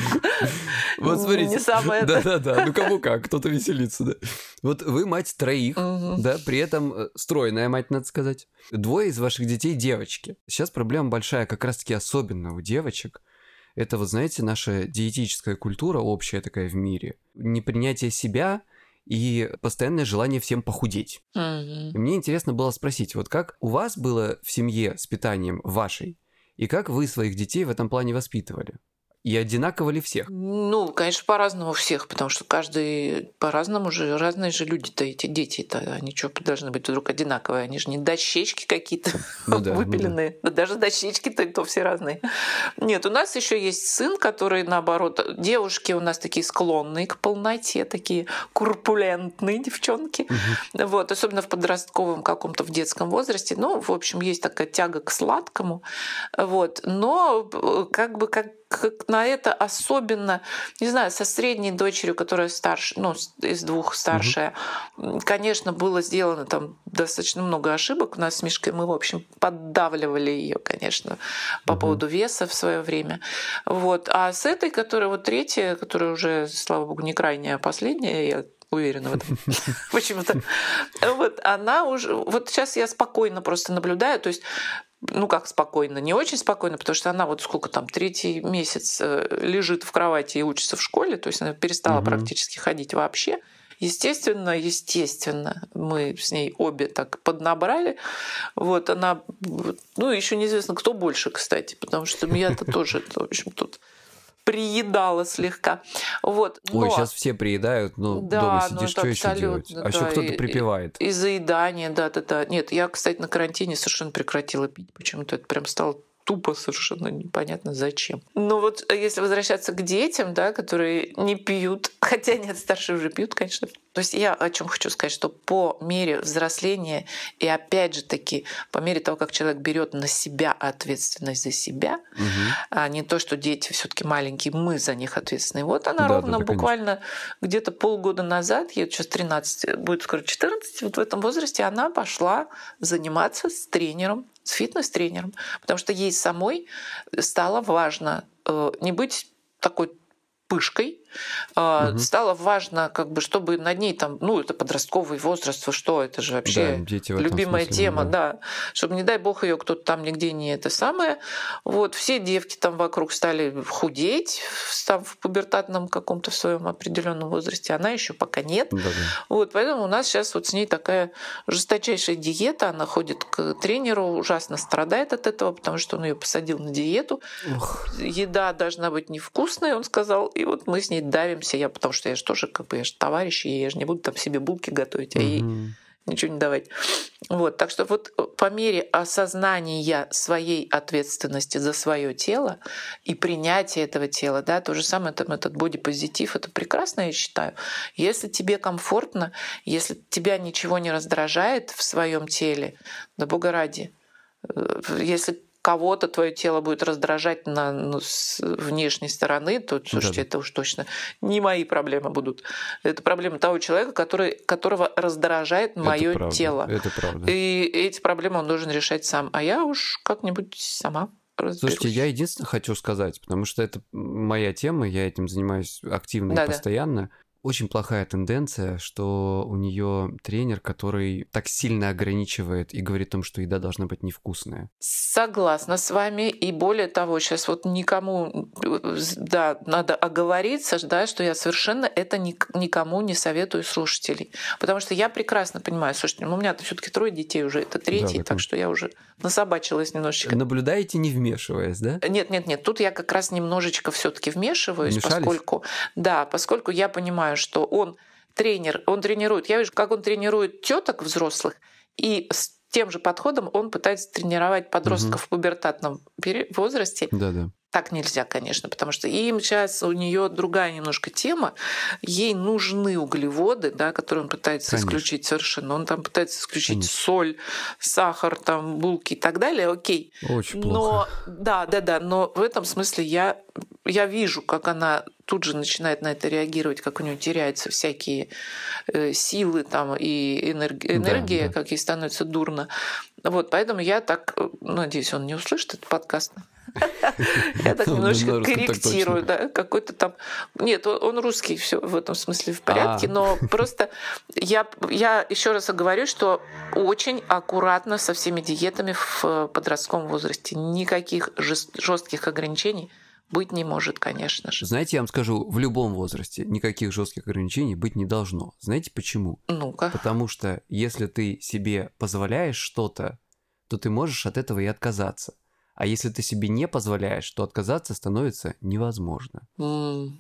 Вот смотрите. Не самое. Да-да-да, ну кому как, кто-то веселится, да. Вот вы мать троих, да, при этом э, стройная мать, надо сказать. Двое из ваших детей девочки. Сейчас проблема большая, как раз-таки особенно у девочек. Это, вот знаете, наша диетическая культура общая такая в мире. Непринятие себя и постоянное желание всем похудеть. Мгм. И мне интересно было спросить, вот как у вас было в семье с питанием вашей, и как вы своих детей в этом плане воспитывали? И одинаково ли всех? Ну, конечно, по-разному всех, потому что каждый по-разному же, разные же люди-то, эти дети-то, они что должны быть вдруг одинаковые? Они же не дощечки какие-то Ну да, ну да. выпиленные. Да даже дощечки-то то все разные. Нет, у нас еще есть сын, который, наоборот, девушки у нас такие склонные к полноте, такие курпулентные девчонки. Вот, особенно в подростковом каком-то, в детском возрасте. Ну, в общем, есть такая тяга к сладкому. Вот. Но э, как бы как как на это особенно, не знаю, со средней дочерью, которая старше, ну, из двух старшая, м, конечно, было сделано там достаточно много ошибок. У нас с Мишкой мы, в общем, поддавливали ее, конечно, по Мгм. поводу веса в свое время. Вот. А с этой, которая вот третья, которая уже, слава богу, не крайняя, а последняя, я уверена в этом почему-то. Вот она уже... Вот сейчас я спокойно просто наблюдаю, то есть ну как спокойно, не очень спокойно, потому что она вот сколько там, третий месяц э, лежит в кровати и учится в школе, то есть она перестала Мгм. практически ходить вообще. Естественно, естественно, мы с ней обе так поднабрали. Вот она, ну еще неизвестно, кто больше, кстати, потому что я-то тоже, в общем, тут приедала слегка. Вот. Ой, но- сейчас все приедают, но Да, дома ну сидишь, что еще делать? А еще да, кто-то и- припевает. И заедание, да-да-да. Нет, я, кстати, на карантине совершенно прекратила пить. Почему-то это прям стало тупо совершенно непонятно зачем. Но вот э, если возвращаться к детям, да, которые не пьют, хотя нет, старшие уже пьют, конечно. То есть я о чем хочу сказать, что по мере взросления и опять же таки по мере того, как человек берет на себя ответственность за себя, Мгм. а не то, что дети все-таки маленькие, мы за них ответственны. Вот она Да, ровно да, буквально где-то полгода назад, ей сейчас 13, будет скоро 14, вот в этом возрасте она пошла заниматься с тренером, с фитнес-тренером, потому что ей самой стало важно э, не быть такой пышкой, Мгм. стало важно, как бы, чтобы над ней там, ну, это подростковый возраст, вы что, это же вообще Да, дети любимая смысле, тема, да. да. Чтобы, не дай бог, ее кто-то там нигде не это самое. Вот все девки там вокруг стали худеть, став в пубертатном каком-то в своем определенном возрасте. Она еще пока нет. Да-да. Вот, поэтому у нас сейчас вот с ней такая жесточайшая диета. Она ходит к тренеру, ужасно страдает от этого, потому что он ее посадил на диету. Ох, Еда должна быть невкусная, он сказал. И вот мы с ней давимся. Я, потому что я же тоже, как бы, я же товарищ, и я же не буду там себе булки готовить, а ей мгм. ничего не давать. Вот, так что вот по мере осознания своей ответственности за свое тело и принятия этого тела, да, то же самое там этот бодипозитив, это прекрасно, я считаю. Если тебе комфортно, если тебя ничего не раздражает в своем теле, да бога ради, э, если кого-то твое тело будет раздражать на, ну, с внешней стороны, то, слушайте, Да-да. это уж точно не мои проблемы будут. Это проблема того человека, который, которого раздражает Это мое правда, тело. Это правда. И эти проблемы он должен решать сам. А я уж как-нибудь сама разберусь. Слушайте, я единственное хочу сказать, потому что это моя тема, я этим занимаюсь активно и Да-да. постоянно. Очень плохая тенденция, что у нее тренер, который так сильно ограничивает и говорит о том, что еда должна быть невкусная. Согласна с вами. И более того, сейчас вот никому, да, надо оговориться, да, что я совершенно это ник- никому не советую слушателей. Потому что я прекрасно понимаю, слушайте, ну, у меня все таки трое детей уже, это третий, да, так что я уже насобачилась немножечко. Наблюдаете, не вмешиваясь, да? Нет, нет, нет. Тут я как раз немножечко все-таки вмешиваюсь, Вмешались? поскольку да, поскольку я понимаю, что он тренер, он тренирует. Я вижу, как он тренирует теток взрослых и с тем же подходом он пытается тренировать подростков угу. в пубертатном возрасте. Да, да. Так нельзя, конечно, потому что им сейчас у нее другая немножко тема. Ей нужны углеводы, да, которые он пытается конечно. исключить совершенно. Он там пытается исключить конечно. соль, сахар, там булки и так далее. Окей. Очень плохо. Но да, да, да. Но в этом смысле я я вижу, как она тут же начинает на это реагировать, как у нее теряются всякие э, силы там и энергия, энергия да, да. как ей становится дурно. Вот, поэтому я так, э, надеюсь, он не услышит этот подкаст. Я так немножко корректирую, да, какой-то там... Нет, он русский, все в этом смысле в порядке, а. но просто я, я еще раз говорю, что очень аккуратно со всеми диетами в подростковом возрасте. Никаких жестких ограничений быть не может, конечно же. Знаете, я вам скажу, в любом возрасте никаких жестких ограничений быть не должно. Знаете почему? Ну-ка. Потому что если ты себе позволяешь что-то, то ты можешь от этого и отказаться. А если ты себе не позволяешь, то отказаться становится невозможно. Mm.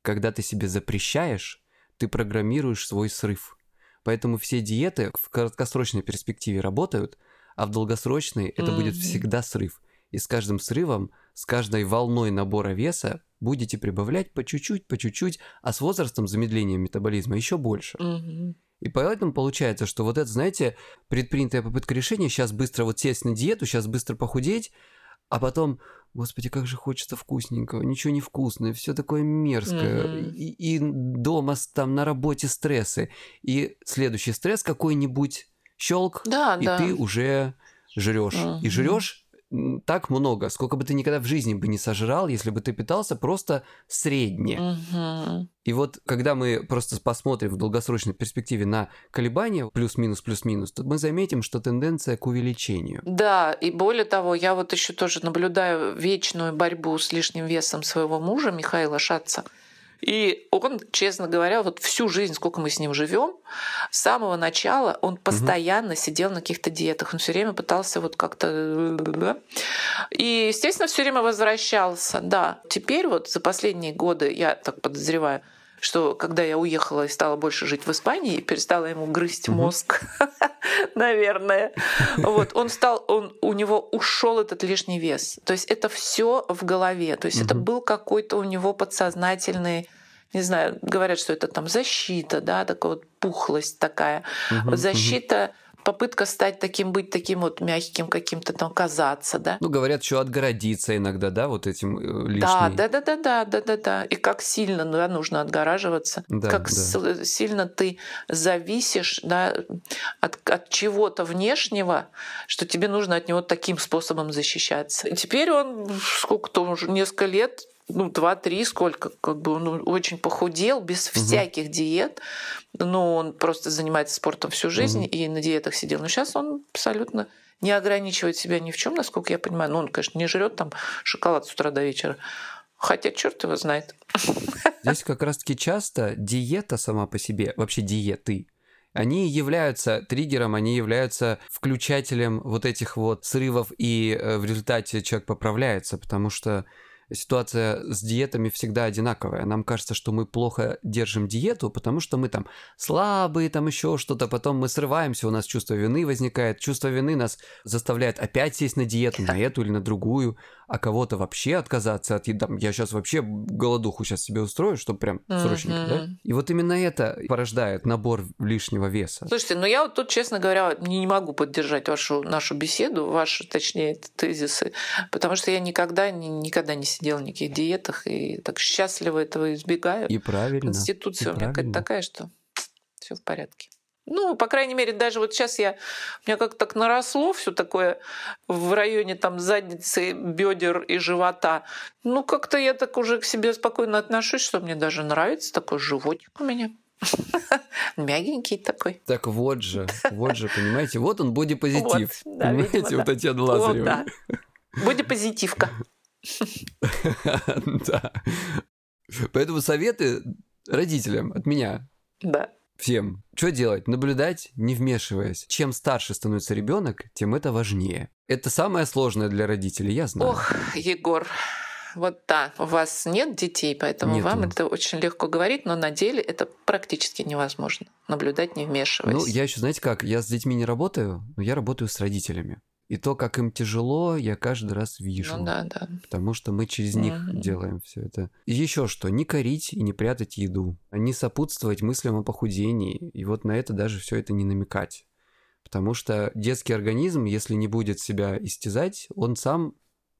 Когда ты себе запрещаешь, ты программируешь свой срыв. Поэтому все диеты в краткосрочной перспективе работают, а в долгосрочной это mm-hmm. будет всегда срыв. И с каждым срывом, с каждой волной набора веса будете прибавлять по чуть-чуть, по чуть-чуть, а с возрастом замедления метаболизма еще больше. Mm-hmm. И поэтому получается, что вот это, знаете, предпринятая попытка решения, сейчас быстро вот сесть на диету, сейчас быстро похудеть, а потом, господи, как же хочется вкусненького, ничего не вкусное, все такое мерзкое, mm-hmm. и, и дома там на работе стрессы, и следующий стресс какой-нибудь щелк, да, и да. ты уже жрешь, mm-hmm. и жрешь так много, сколько бы ты никогда в жизни бы не сожрал, если бы ты питался просто средне. Угу. И вот когда мы просто посмотрим в долгосрочной перспективе на колебания плюс-минус плюс-минус, то мы заметим, что тенденция к увеличению. Да, и более того, я вот еще тоже наблюдаю вечную борьбу с лишним весом своего мужа Михаила Шатца. И он, честно говоря, вот всю жизнь, сколько мы с ним живем, с самого начала он постоянно угу. сидел на каких-то диетах. Он все время пытался вот как-то... И, естественно, все время возвращался. Да, теперь вот за последние годы, я так подозреваю, что когда я уехала и стала больше жить в Испании, перестала ему грызть мозг, наверное. Вот он стал, он у него ушел этот лишний вес. То есть это все в голове. То есть это был какой-то у него подсознательный не знаю, говорят, что это там защита, да, такая вот пухлость такая. Угу, защита угу попытка стать таким, быть таким вот мягким каким-то там казаться, да. Ну, говорят, еще отгородиться иногда, да, вот этим э, лишним. Да, да, да, да, да, да, да, да. И как сильно да, нужно отгораживаться, да, как да. сильно ты зависишь да, от, от чего-то внешнего, что тебе нужно от него таким способом защищаться. И теперь он сколько-то уже несколько лет ну, два-три, сколько, как бы он очень похудел, без угу. всяких диет. Ну, он просто занимается спортом всю жизнь угу. и на диетах сидел. Но сейчас он абсолютно не ограничивает себя ни в чем, насколько я понимаю. Ну, он, конечно, не жрет там шоколад с утра до вечера. Хотя черт его знает. Здесь как раз-таки часто диета сама по себе, вообще диеты, они являются триггером, они являются включателем вот этих вот срывов, и э, в результате человек поправляется, потому что ситуация с диетами всегда одинаковая. Нам кажется, что мы плохо держим диету, потому что мы там слабые, там еще что-то, потом мы срываемся, у нас чувство вины возникает, чувство вины нас заставляет опять сесть на диету, на эту или на другую, а кого-то вообще отказаться от еды. Я сейчас вообще голодуху сейчас себе устрою, чтобы прям срочненько, mm-hmm. да? И вот именно это порождает набор лишнего веса. Слушайте, ну я вот тут, честно говоря, не могу поддержать вашу нашу беседу, ваши, точнее, тезисы, потому что я никогда, никогда не сидела на никаких диетах и так счастливо этого избегаю. И правильно. Конституция и у меня какая-то такая, что все в порядке. Ну, по крайней мере, даже вот сейчас я, у меня как-то так наросло все такое в районе там задницы, бедер и живота. Ну, как-то я так уже к себе спокойно отношусь, что мне даже нравится такой животик у меня. Мягенький такой. Так вот же, вот же, понимаете, вот он бодипозитив. Вот, да, понимаете, видимо, да. у Татьяны Лазаревой. Вот, да. Бодипозитивка. Да. Поэтому советы родителям от меня. Да. Всем. Что делать? Наблюдать, не вмешиваясь. Чем старше становится ребенок, тем это важнее. Это самое сложное для родителей, я знаю. Ох, Егор, Вот да, у вас нет детей, поэтому Нету. вам это очень легко говорить, но на деле это практически невозможно. Наблюдать не вмешиваясь. Ну, я еще, знаете как, я с детьми не работаю, но я работаю с родителями. И то, как им тяжело, я каждый раз вижу. Ну да, да. Потому что мы через них Мгм. делаем все это. И еще что, не корить и не прятать еду, а не сопутствовать мыслям о похудении. И вот на это даже все это не намекать. Потому что детский организм, если не будет себя истязать, он сам,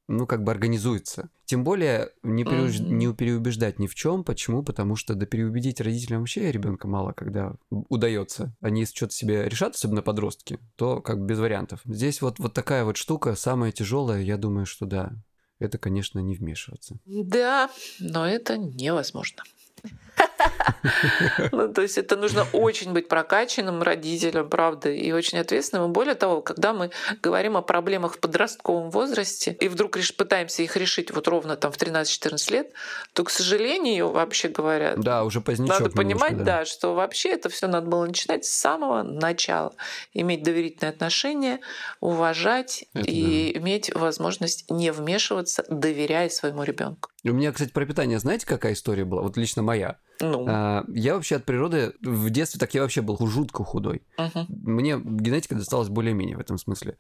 ну, как бы организуется. Тем более не, переуж- Мгм. не переубеждать ни в чем. Почему? Потому что да переубедить родителям вообще ребенка мало, когда удается. Они если что-то себе решат, особенно подростки, то как бы без вариантов. Здесь вот, вот такая вот штука, самая тяжелая, я думаю, что да. Это, конечно, не вмешиваться. Да, но это невозможно. Ну, то есть это нужно очень быть прокачанным родителем, правда, и очень ответственным. И более того, когда мы говорим о проблемах в подростковом возрасте и вдруг пытаемся их решить вот ровно там в 13-14 лет, то, к сожалению, вообще говоря, Да, уже позднячок надо понимать, немножко, да. что вообще это все надо было начинать с самого начала. Иметь доверительные отношения, уважать Это и иметь возможность не вмешиваться, доверяя своему ребенку. У меня, кстати, про питание, знаете, какая история была? Вот лично моя. Ну, А, Я вообще от природы, в детстве так я вообще был жутко худой. мгм. Мне генетика досталась более-менее в этом смысле.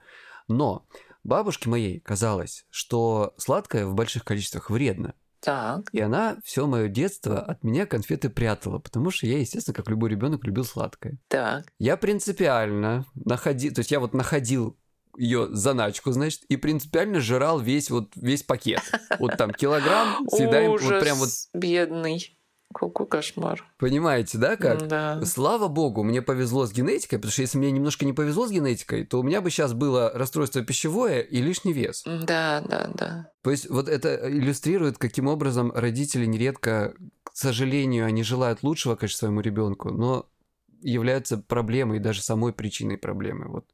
Но бабушке моей казалось, что сладкое в больших количествах вредно. так. И она все мое детство от меня конфеты прятала, потому что я, естественно, как любой ребенок, любил сладкое. Так. Я принципиально находил, то есть я вот находил ее заначку, значит, и принципиально жрал весь вот весь пакет. Вот там килограмм, съедаем, вот Ужас, прям вот, бедный. Какой кошмар. понимаете, да, как? Да. Слава богу, мне повезло с генетикой, потому что если мне немножко не повезло с генетикой, то у меня бы сейчас было расстройство пищевое и лишний вес. Да, да, да. То есть вот это иллюстрирует, каким образом родители нередко, к сожалению, они желают лучшего, конечно, своему ребенку, но являются проблемой, даже самой причиной проблемы, вот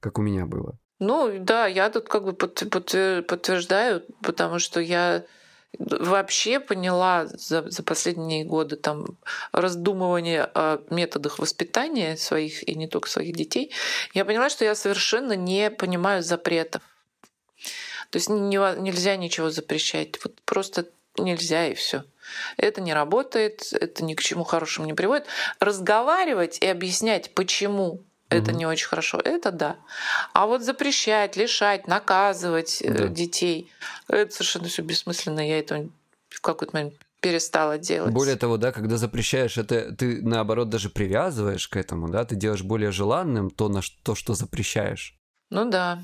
как у меня было. Ну, да, я тут как бы под- подтвер- подтверждаю, потому что я вообще поняла за, за последние годы там раздумывания о методах воспитания своих и не только своих детей, я поняла, что я совершенно не понимаю запретов. То есть не- нельзя ничего запрещать. Вот просто нельзя и все. Это не работает, это ни к чему хорошему не приводит. Разговаривать и объяснять, почему это Мгм. не очень хорошо, это да. А вот запрещать, лишать, наказывать э, Да. детей, это совершенно все бессмысленно. Я это в какой-то момент перестала делать. Более того, да, когда запрещаешь это, ты наоборот даже привязываешь к этому, да, ты делаешь более желанным то, на что, то, что запрещаешь. Ну да.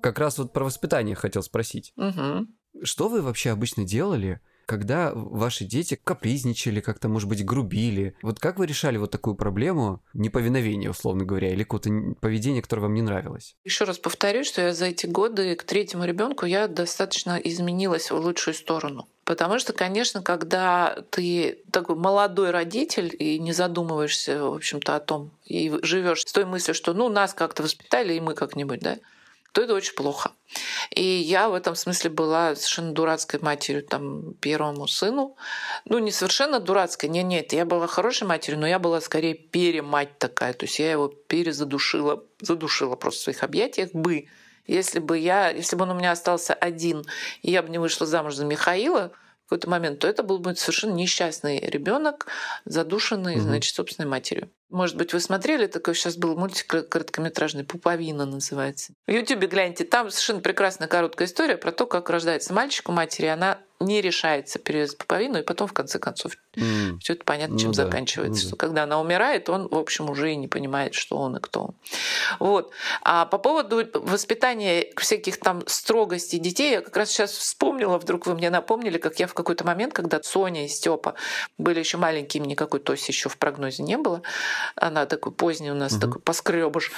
Как раз вот про воспитание хотел спросить. Мгм. Что вы вообще обычно делали, когда ваши дети капризничали, как-то, может быть, грубили? Вот как вы решали вот такую проблему неповиновения, условно говоря, или какого-то н- поведения, которое вам не нравилось? Еще раз повторюсь, что я за эти годы к третьему ребенку я достаточно изменилась в лучшую сторону. Потому что, конечно, когда ты такой молодой родитель и не задумываешься, в общем-то, о том, и живешь с той мыслью, что ну нас как-то воспитали, и мы как-нибудь, да, то это очень плохо. И я в этом смысле была совершенно дурацкой матерью там, первому сыну. Ну, не совершенно дурацкой, нет, нет, я была хорошей матерью, но я была скорее перемать такая. То есть я его перезадушила, задушила просто в своих объятиях бы. Если бы я, если бы он у меня остался один, и я бы не вышла замуж за Михаила какой-то момент, то это был бы совершенно несчастный ребенок, задушенный, Мгм. значит, собственной матерью. Может быть, вы смотрели, такой сейчас был мультик короткометражный «Пуповина» называется. В Ютубе гляньте, там совершенно прекрасная короткая история про то, как рождается мальчик у матери, она не решается перерезать пуповину, и потом, в конце концов, М, все это понятно, чем Ну да, заканчивается. ну да. Что когда она умирает, он, в общем, уже и не понимает, что он и кто он. Вот. А по поводу воспитания всяких там строгостей детей, я как раз сейчас вспомнила, вдруг вы мне напомнили, как я в какой-то момент, когда Соня и Степа были еще маленькими, никакой Тоси еще в прогнозе не было, она такой поздний у нас, Мгм. такой поскребыш,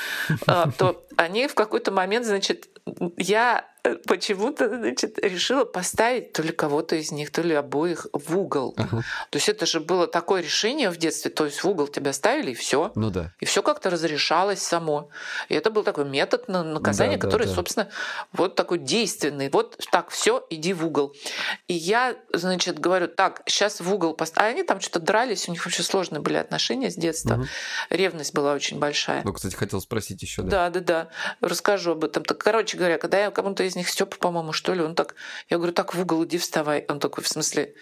а, то они в какой-то момент, значит, я э, почему-то, значит, решила поставить то ли кого-то из них, то ли обоих в угол. Ага. То есть это же было такое решение в детстве, то есть в угол тебя ставили и все. Ну да. И все как-то разрешалось само. И это был такой метод наказания, да, который, да. собственно, вот такой действенный. Вот так, все, иди в угол. И я, значит, говорю, так, сейчас в угол поставь. А они там что-то дрались, у них вообще сложные были отношения с детства. Угу. Ревность была очень большая. Ну, кстати, хотел спросить еще, да. Да, да, да. Расскажу об этом. Так, короче говоря, когда я кому-то из них Степа, по-моему, что ли, он так, я говорю, так в угол иди вставай. Он такой, в смысле,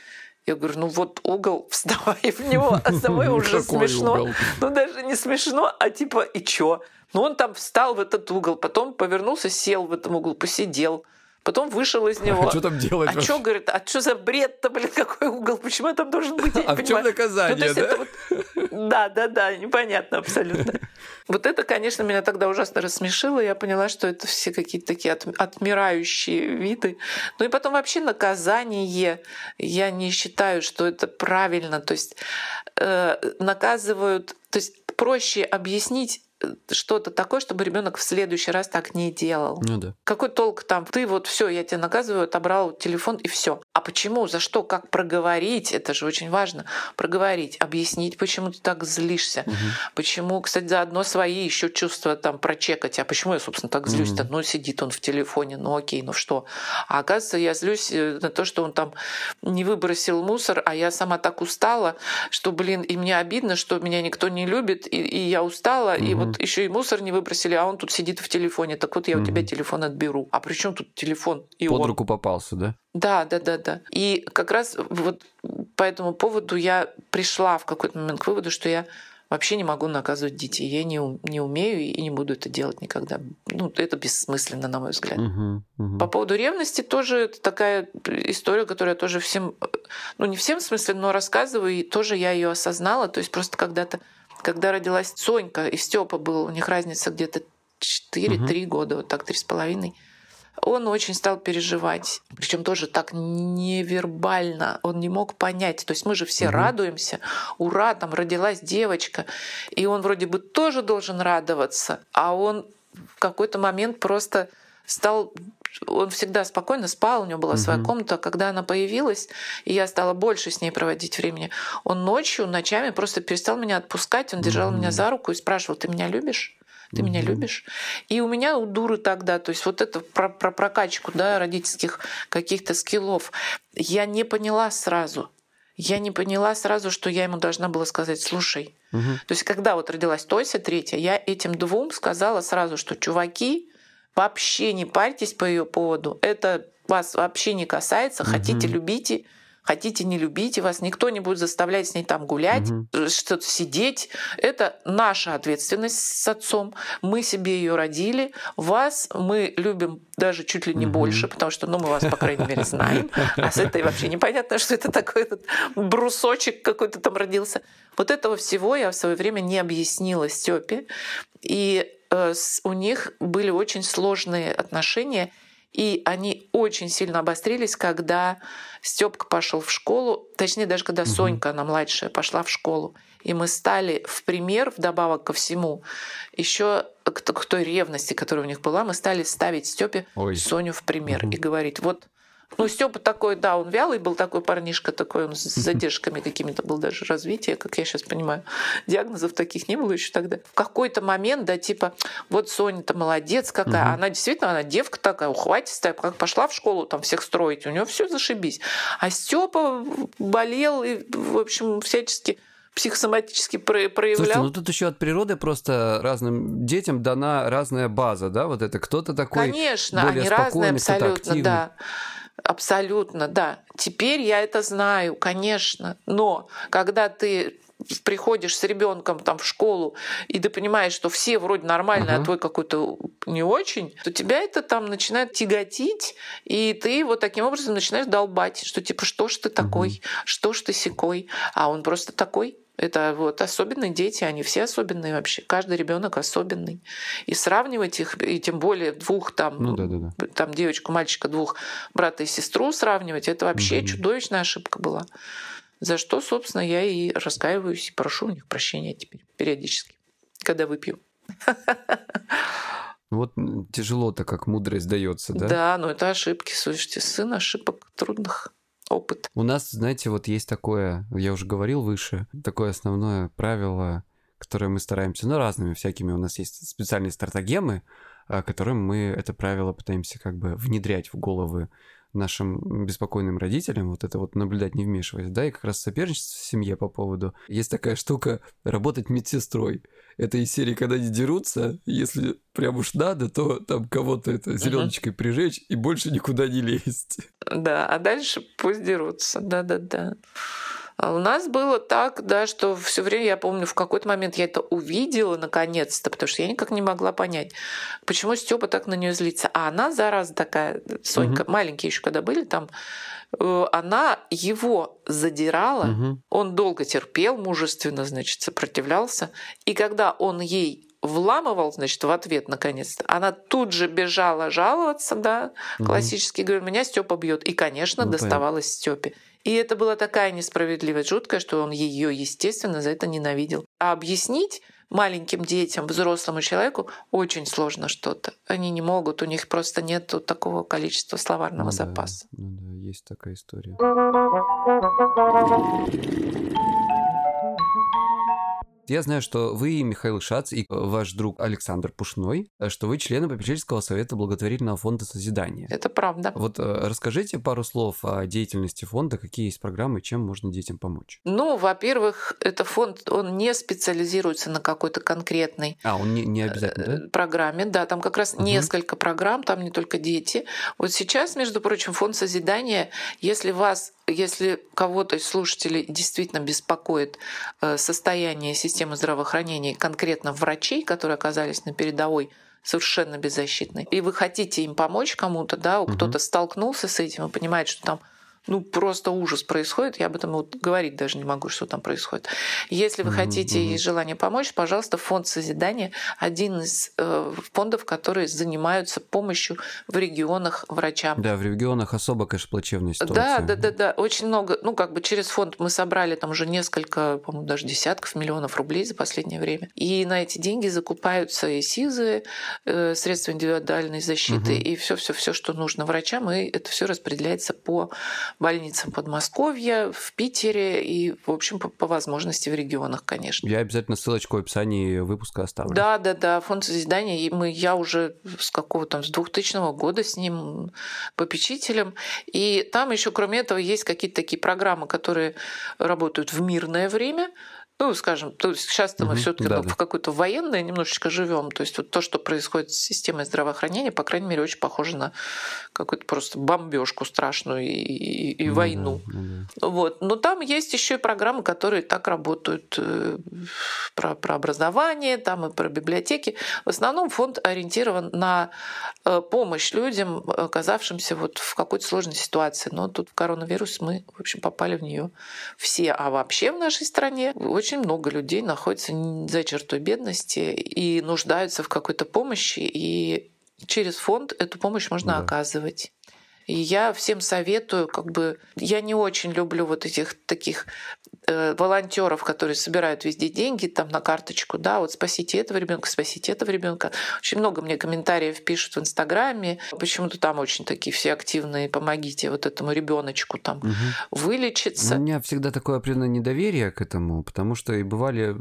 я говорю, ну вот угол, вставай в него, а самой уже смешно. Ну даже не смешно, а типа и чё? Ну он там встал в этот угол, потом повернулся, сел в этом угол, посидел. Потом вышел из него. А что там делать? А что, говорит, а что за бред-то, блин, какой угол? Почему я там должен быть? а в чем наказание, ну, да? Вот... Да, да, да, непонятно абсолютно. Вот это, конечно, меня тогда ужасно рассмешило. Я поняла, что это все какие-то такие от, отмирающие виды. Ну и потом вообще наказание. Я не считаю, что это правильно. То есть э, наказывают... То есть проще объяснить что-то такое, чтобы ребенок в следующий раз так не делал. Ну да. Какой толк там? Ты вот все, я тебя наказываю, отобрал телефон и все. А почему? За что? Как проговорить? Это же очень важно. Проговорить, объяснить, почему ты так злишься. Угу. Почему, кстати, заодно свои еще чувства там прочекать. А почему я, собственно, так злюсь-то? Угу. Ну, сидит он в телефоне, ну окей, ну что? А оказывается, я злюсь э, на то, что он там не выбросил мусор, а я сама так устала, что, блин, и мне обидно, что меня никто не любит, и, и я устала, угу. и вот еще и мусор не выбросили, а он тут сидит в телефоне. Так вот я у тебя телефон отберу. А при чем тут телефон и Под он? руку попался, да? Да, да, да, да. И как раз вот по этому поводу я пришла в какой-то момент к выводу, что я вообще не могу наказывать детей. Я не, не умею и не буду это делать никогда. Ну, это бессмысленно, на мой взгляд. Uh-huh, uh-huh. По поводу ревности тоже это такая история, которую я тоже всем, ну не всем в смысле, но рассказываю, и тоже я ее осознала. То есть просто когда-то когда родилась Сонька и Степа был, у них разница где-то 4-3 угу. года, вот так, 3,5 он очень стал переживать. Причем тоже так невербально. Он не мог понять. То есть мы же все угу. радуемся. Ура, там родилась девочка. И он вроде бы тоже должен радоваться. А он в какой-то момент просто стал он всегда спокойно спал, у него была своя комната. Когда она появилась, и я стала больше с ней проводить времени, он ночью, ночами просто перестал меня отпускать. Он держал меня за руку и спрашивал: Ты меня любишь? Ты меня любишь? И у меня у дуры тогда, то есть вот это про, про прокачку да, родительских каких-то скиллов, я не поняла сразу. Я не поняла сразу, что я ему должна была сказать, слушай. Угу. То есть, когда вот родилась Тося, третья, я этим двум сказала сразу, что чуваки, Вообще не парьтесь по ее поводу. Это вас вообще не касается. Хотите, угу. любите. Хотите, не любите, вас никто не будет заставлять с ней там гулять, угу. что-то сидеть. Это наша ответственность с отцом. Мы себе ее родили. Вас мы любим даже чуть ли не угу. больше, потому что, ну, мы вас, по крайней мере, знаем. А с этой вообще непонятно, что это такой этот брусочек какой-то там родился. Вот этого всего я в свое время не объяснила Степе. И Э, у них были очень сложные отношения, и они очень сильно обострились, когда Степка пошел в школу, точнее даже когда Сонька, она младшая, пошла в школу. И мы стали в пример, вдобавок ко всему, еще к, к той ревности, которая у них была, мы стали ставить Степе Соню в пример угу. и говорить, вот ну, Степа такой, да, он вялый был такой парнишка, такой он с задержками какими-то был даже развитие, как я сейчас понимаю. Диагнозов таких не было еще тогда. В какой-то момент, да, типа, вот Соня-то молодец какая, угу. она действительно, она девка такая, ухватистая, как пошла в школу там всех строить, у нее все зашибись. А Степа болел и, в общем, всячески психосоматически проявлял. Слушайте, ну тут еще от природы просто разным детям дана разная база, да, вот это кто-то такой Конечно, более они разные абсолютно, да. Абсолютно, да. Теперь я это знаю, конечно. Но когда ты приходишь с ребенком там в школу, и ты понимаешь, что все вроде нормальные, uh-huh. а твой какой-то не очень, то тебя это там начинает тяготить, и ты вот таким образом начинаешь долбать, что типа, что ж ты такой, uh-huh. что ж ты секой, а он просто такой. Это вот особенные дети, они все особенные вообще. Каждый ребенок особенный. И сравнивать их, и тем более двух там, ну, да, да, да. там девочку, мальчика, двух брата и сестру сравнивать, это вообще угу. чудовищная ошибка была. За что, собственно, я и раскаиваюсь, и прошу у них прощения теперь периодически, когда выпью. Вот тяжело-то, как мудрость дается, да? Да, но это ошибки, слушайте, сын ошибок трудных опыт. У нас, знаете, вот есть такое, я уже говорил выше, такое основное правило, которое мы стараемся, ну, разными всякими, у нас есть специальные стратегемы, а, которым мы это правило пытаемся как бы внедрять в головы нашим беспокойным родителям, вот это вот наблюдать, не вмешиваясь, да, и как раз соперничество в семье по поводу... Есть такая штука работать медсестрой. Это из серии, когда они дерутся, если прям уж надо, то там кого-то это зеленочкой uh-huh. прижечь и больше никуда не лезть. Да, а дальше пусть дерутся, да-да-да. А у нас было так, да, что все время, я помню, в какой-то момент я это увидела наконец-то, потому что я никак не могла понять, почему Степа так на нее злится. А она, зараза такая, Сонька, угу. маленькие еще когда были там, э, она его задирала, угу. он долго терпел, мужественно, значит, сопротивлялся. И когда он ей вламывал, значит, в ответ наконец-то. Она тут же бежала жаловаться, да, угу. классически говорю, меня Степа бьет. И, конечно, ну, доставалось Степе. И это была такая несправедливость жуткая, что он ее, естественно, за это ненавидел. А объяснить маленьким детям, взрослому человеку очень сложно что-то. Они не могут, у них просто нет такого количества словарного ну, запаса. Да, ну да, есть такая история. Я знаю, что вы, Михаил Шац, и ваш друг Александр Пушной, что вы члены попечительского совета благотворительного фонда созидания. Это правда. Вот э, расскажите пару слов о деятельности фонда, какие есть программы, чем можно детям помочь. Ну, во-первых, это фонд, он не специализируется на какой-то конкретной а, он не, не обязательно, да? Э, программе. Да, там как раз угу. несколько программ, там не только дети. Вот сейчас, между прочим, фонд созидания, если вас если кого-то из слушателей действительно беспокоит э, состояние системы здравоохранения, конкретно врачей, которые оказались на передовой, совершенно беззащитны, и вы хотите им помочь кому-то, да, угу. кто-то столкнулся с этим и понимает, что там ну, просто ужас происходит. Я об этом вот говорить даже не могу, что там происходит. Если вы mm-hmm. хотите и желание помочь, пожалуйста, фонд созидания один из э, фондов, которые занимаются помощью в регионах врачам. Да, в регионах особо, конечно, плачевная ситуация. Да, да, да, да. Очень много. Ну, как бы через фонд мы собрали там уже несколько, по-моему, даже десятков миллионов рублей за последнее время. И на эти деньги закупаются и СИЗы, э, средства индивидуальной защиты, mm-hmm. и все, все, все, что нужно врачам, и это все распределяется по больницам Подмосковья, в Питере и, в общем, по, по возможности в регионах, конечно. Я обязательно ссылочку в описании выпуска оставлю. Да, да, да, фонд созидания. И мы, я уже с какого там, с 2000 года с ним попечителем. И там еще, кроме этого, есть какие-то такие программы, которые работают в мирное время, ну, скажем, то есть сейчас-то мы все-таки да, ну, да. в какой-то военное немножечко живем. То есть вот то, что происходит с системой здравоохранения, по крайней мере, очень похоже на какую-то просто бомбежку страшную и, и, и ну, войну. Да, да. Вот. Но там есть еще и программы, которые так работают э, про, про образование, там и про библиотеки. В основном фонд ориентирован на э, помощь людям, оказавшимся вот в какой-то сложной ситуации. Но тут коронавирус мы, в общем, попали в нее все. А вообще в нашей стране очень очень много людей находятся за чертой бедности и нуждаются в какой-то помощи, и через фонд эту помощь можно да. оказывать. И я всем советую, как бы, я не очень люблю вот этих таких э, волонтеров, которые собирают везде деньги там на карточку, да, вот спасите этого ребенка, спасите этого ребенка. Очень много мне комментариев пишут в Инстаграме, почему-то там очень такие все активные, помогите вот этому ребеночку там угу. вылечиться. У меня всегда такое определенное недоверие к этому, потому что и бывали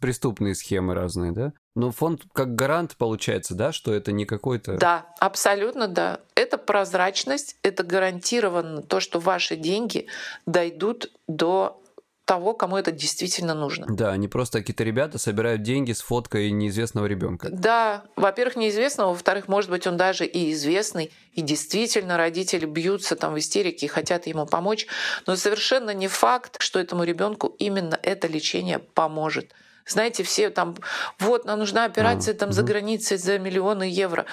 преступные схемы разные, да? Но фонд как гарант получается, да, что это не какой-то... Да, абсолютно да. Это прозрачность, это гарантированно то, что ваши деньги дойдут до того, кому это действительно нужно. Да, не просто какие-то ребята собирают деньги с фоткой неизвестного ребенка. Да, во-первых, неизвестного, во-вторых, может быть, он даже и известный, и действительно родители бьются там в истерике и хотят ему помочь, но совершенно не факт, что этому ребенку именно это лечение поможет. Знаете, все там, вот, нам нужна операция там за границей за миллионы евро.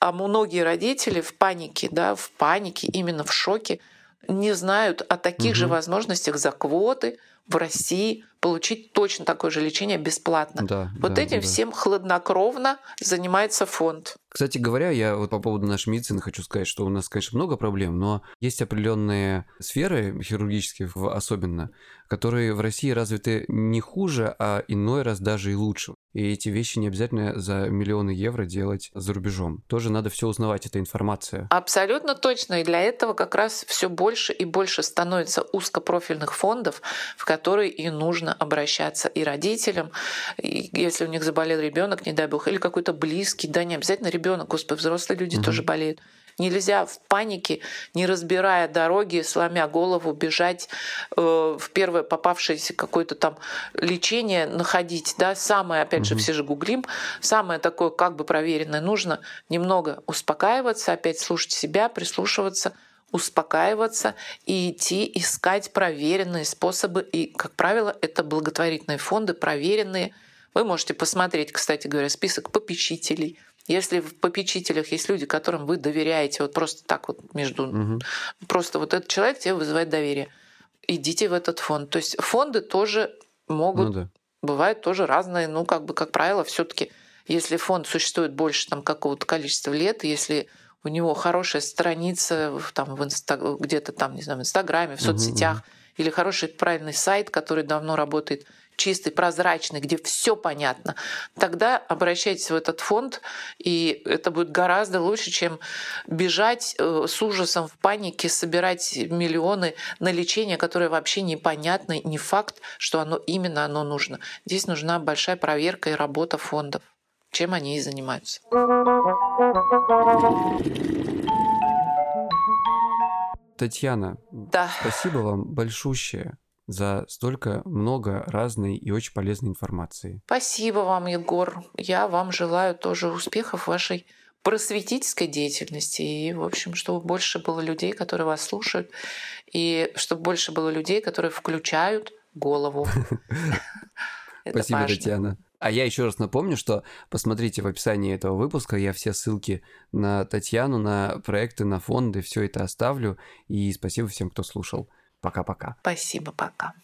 А многие родители в панике, да, в панике, именно в шоке, не знают о таких же возможностях за квоты, в России получить точно такое же лечение бесплатно. Да, вот да, этим да. всем хладнокровно занимается фонд. Кстати говоря, я вот по поводу нашей медицины хочу сказать, что у нас, конечно, много проблем, но есть определенные сферы, хирургические особенно, которые в России развиты не хуже, а иной раз даже и лучше. И эти вещи не обязательно за миллионы евро делать за рубежом. Тоже надо все узнавать, это информация. Абсолютно точно. И для этого как раз все больше и больше становится узкопрофильных фондов, в которые и нужно обращаться и родителям, и если у них заболел ребенок, не дай бог, или какой-то близкий, да, не обязательно ребенок, господи, взрослые люди Мгм. тоже болеют. Нельзя в панике, не разбирая дороги, сломя голову, бежать э, в первое попавшееся какое-то там лечение, находить. Да? Самое, опять же, Мгм. все же гуглим, самое такое как бы проверенное. Нужно немного успокаиваться, опять слушать себя, прислушиваться, успокаиваться и идти искать проверенные способы. И, как правило, это благотворительные фонды, проверенные. Вы можете посмотреть, кстати говоря, список попечителей. Если в попечителях есть люди, которым вы доверяете, вот просто так вот между... Мгм. Просто вот этот человек тебе вызывает доверие. Идите в этот фонд. То есть фонды тоже могут Ну да. бывают тоже разные, ну, как бы, как правило, все таки если фонд существует больше там какого-то количества лет, если у него хорошая страница там, в инста... где-то там, не знаю, в Инстаграме, в соцсетях, или хороший правильный сайт, который давно работает, чистый, прозрачный, где все понятно, тогда обращайтесь в этот фонд, и это будет гораздо лучше, чем бежать э, с ужасом в панике, собирать миллионы на лечение, которое вообще непонятно, не факт, что оно именно оно нужно. Здесь нужна большая проверка и работа фондов, чем они и занимаются. Татьяна, Да. спасибо вам большущее за столько много разной и очень полезной информации. Спасибо вам, Егор. Я вам желаю тоже успехов в вашей просветительской деятельности. И, в общем, чтобы больше было людей, которые вас слушают, и чтобы больше было людей, которые включают голову. Спасибо. Татьяна. А я еще раз напомню, что посмотрите в описании этого выпуска, я все ссылки на Татьяну, на проекты, на фонды, все это оставлю. И спасибо всем, кто слушал. Пока-пока. Спасибо, пока.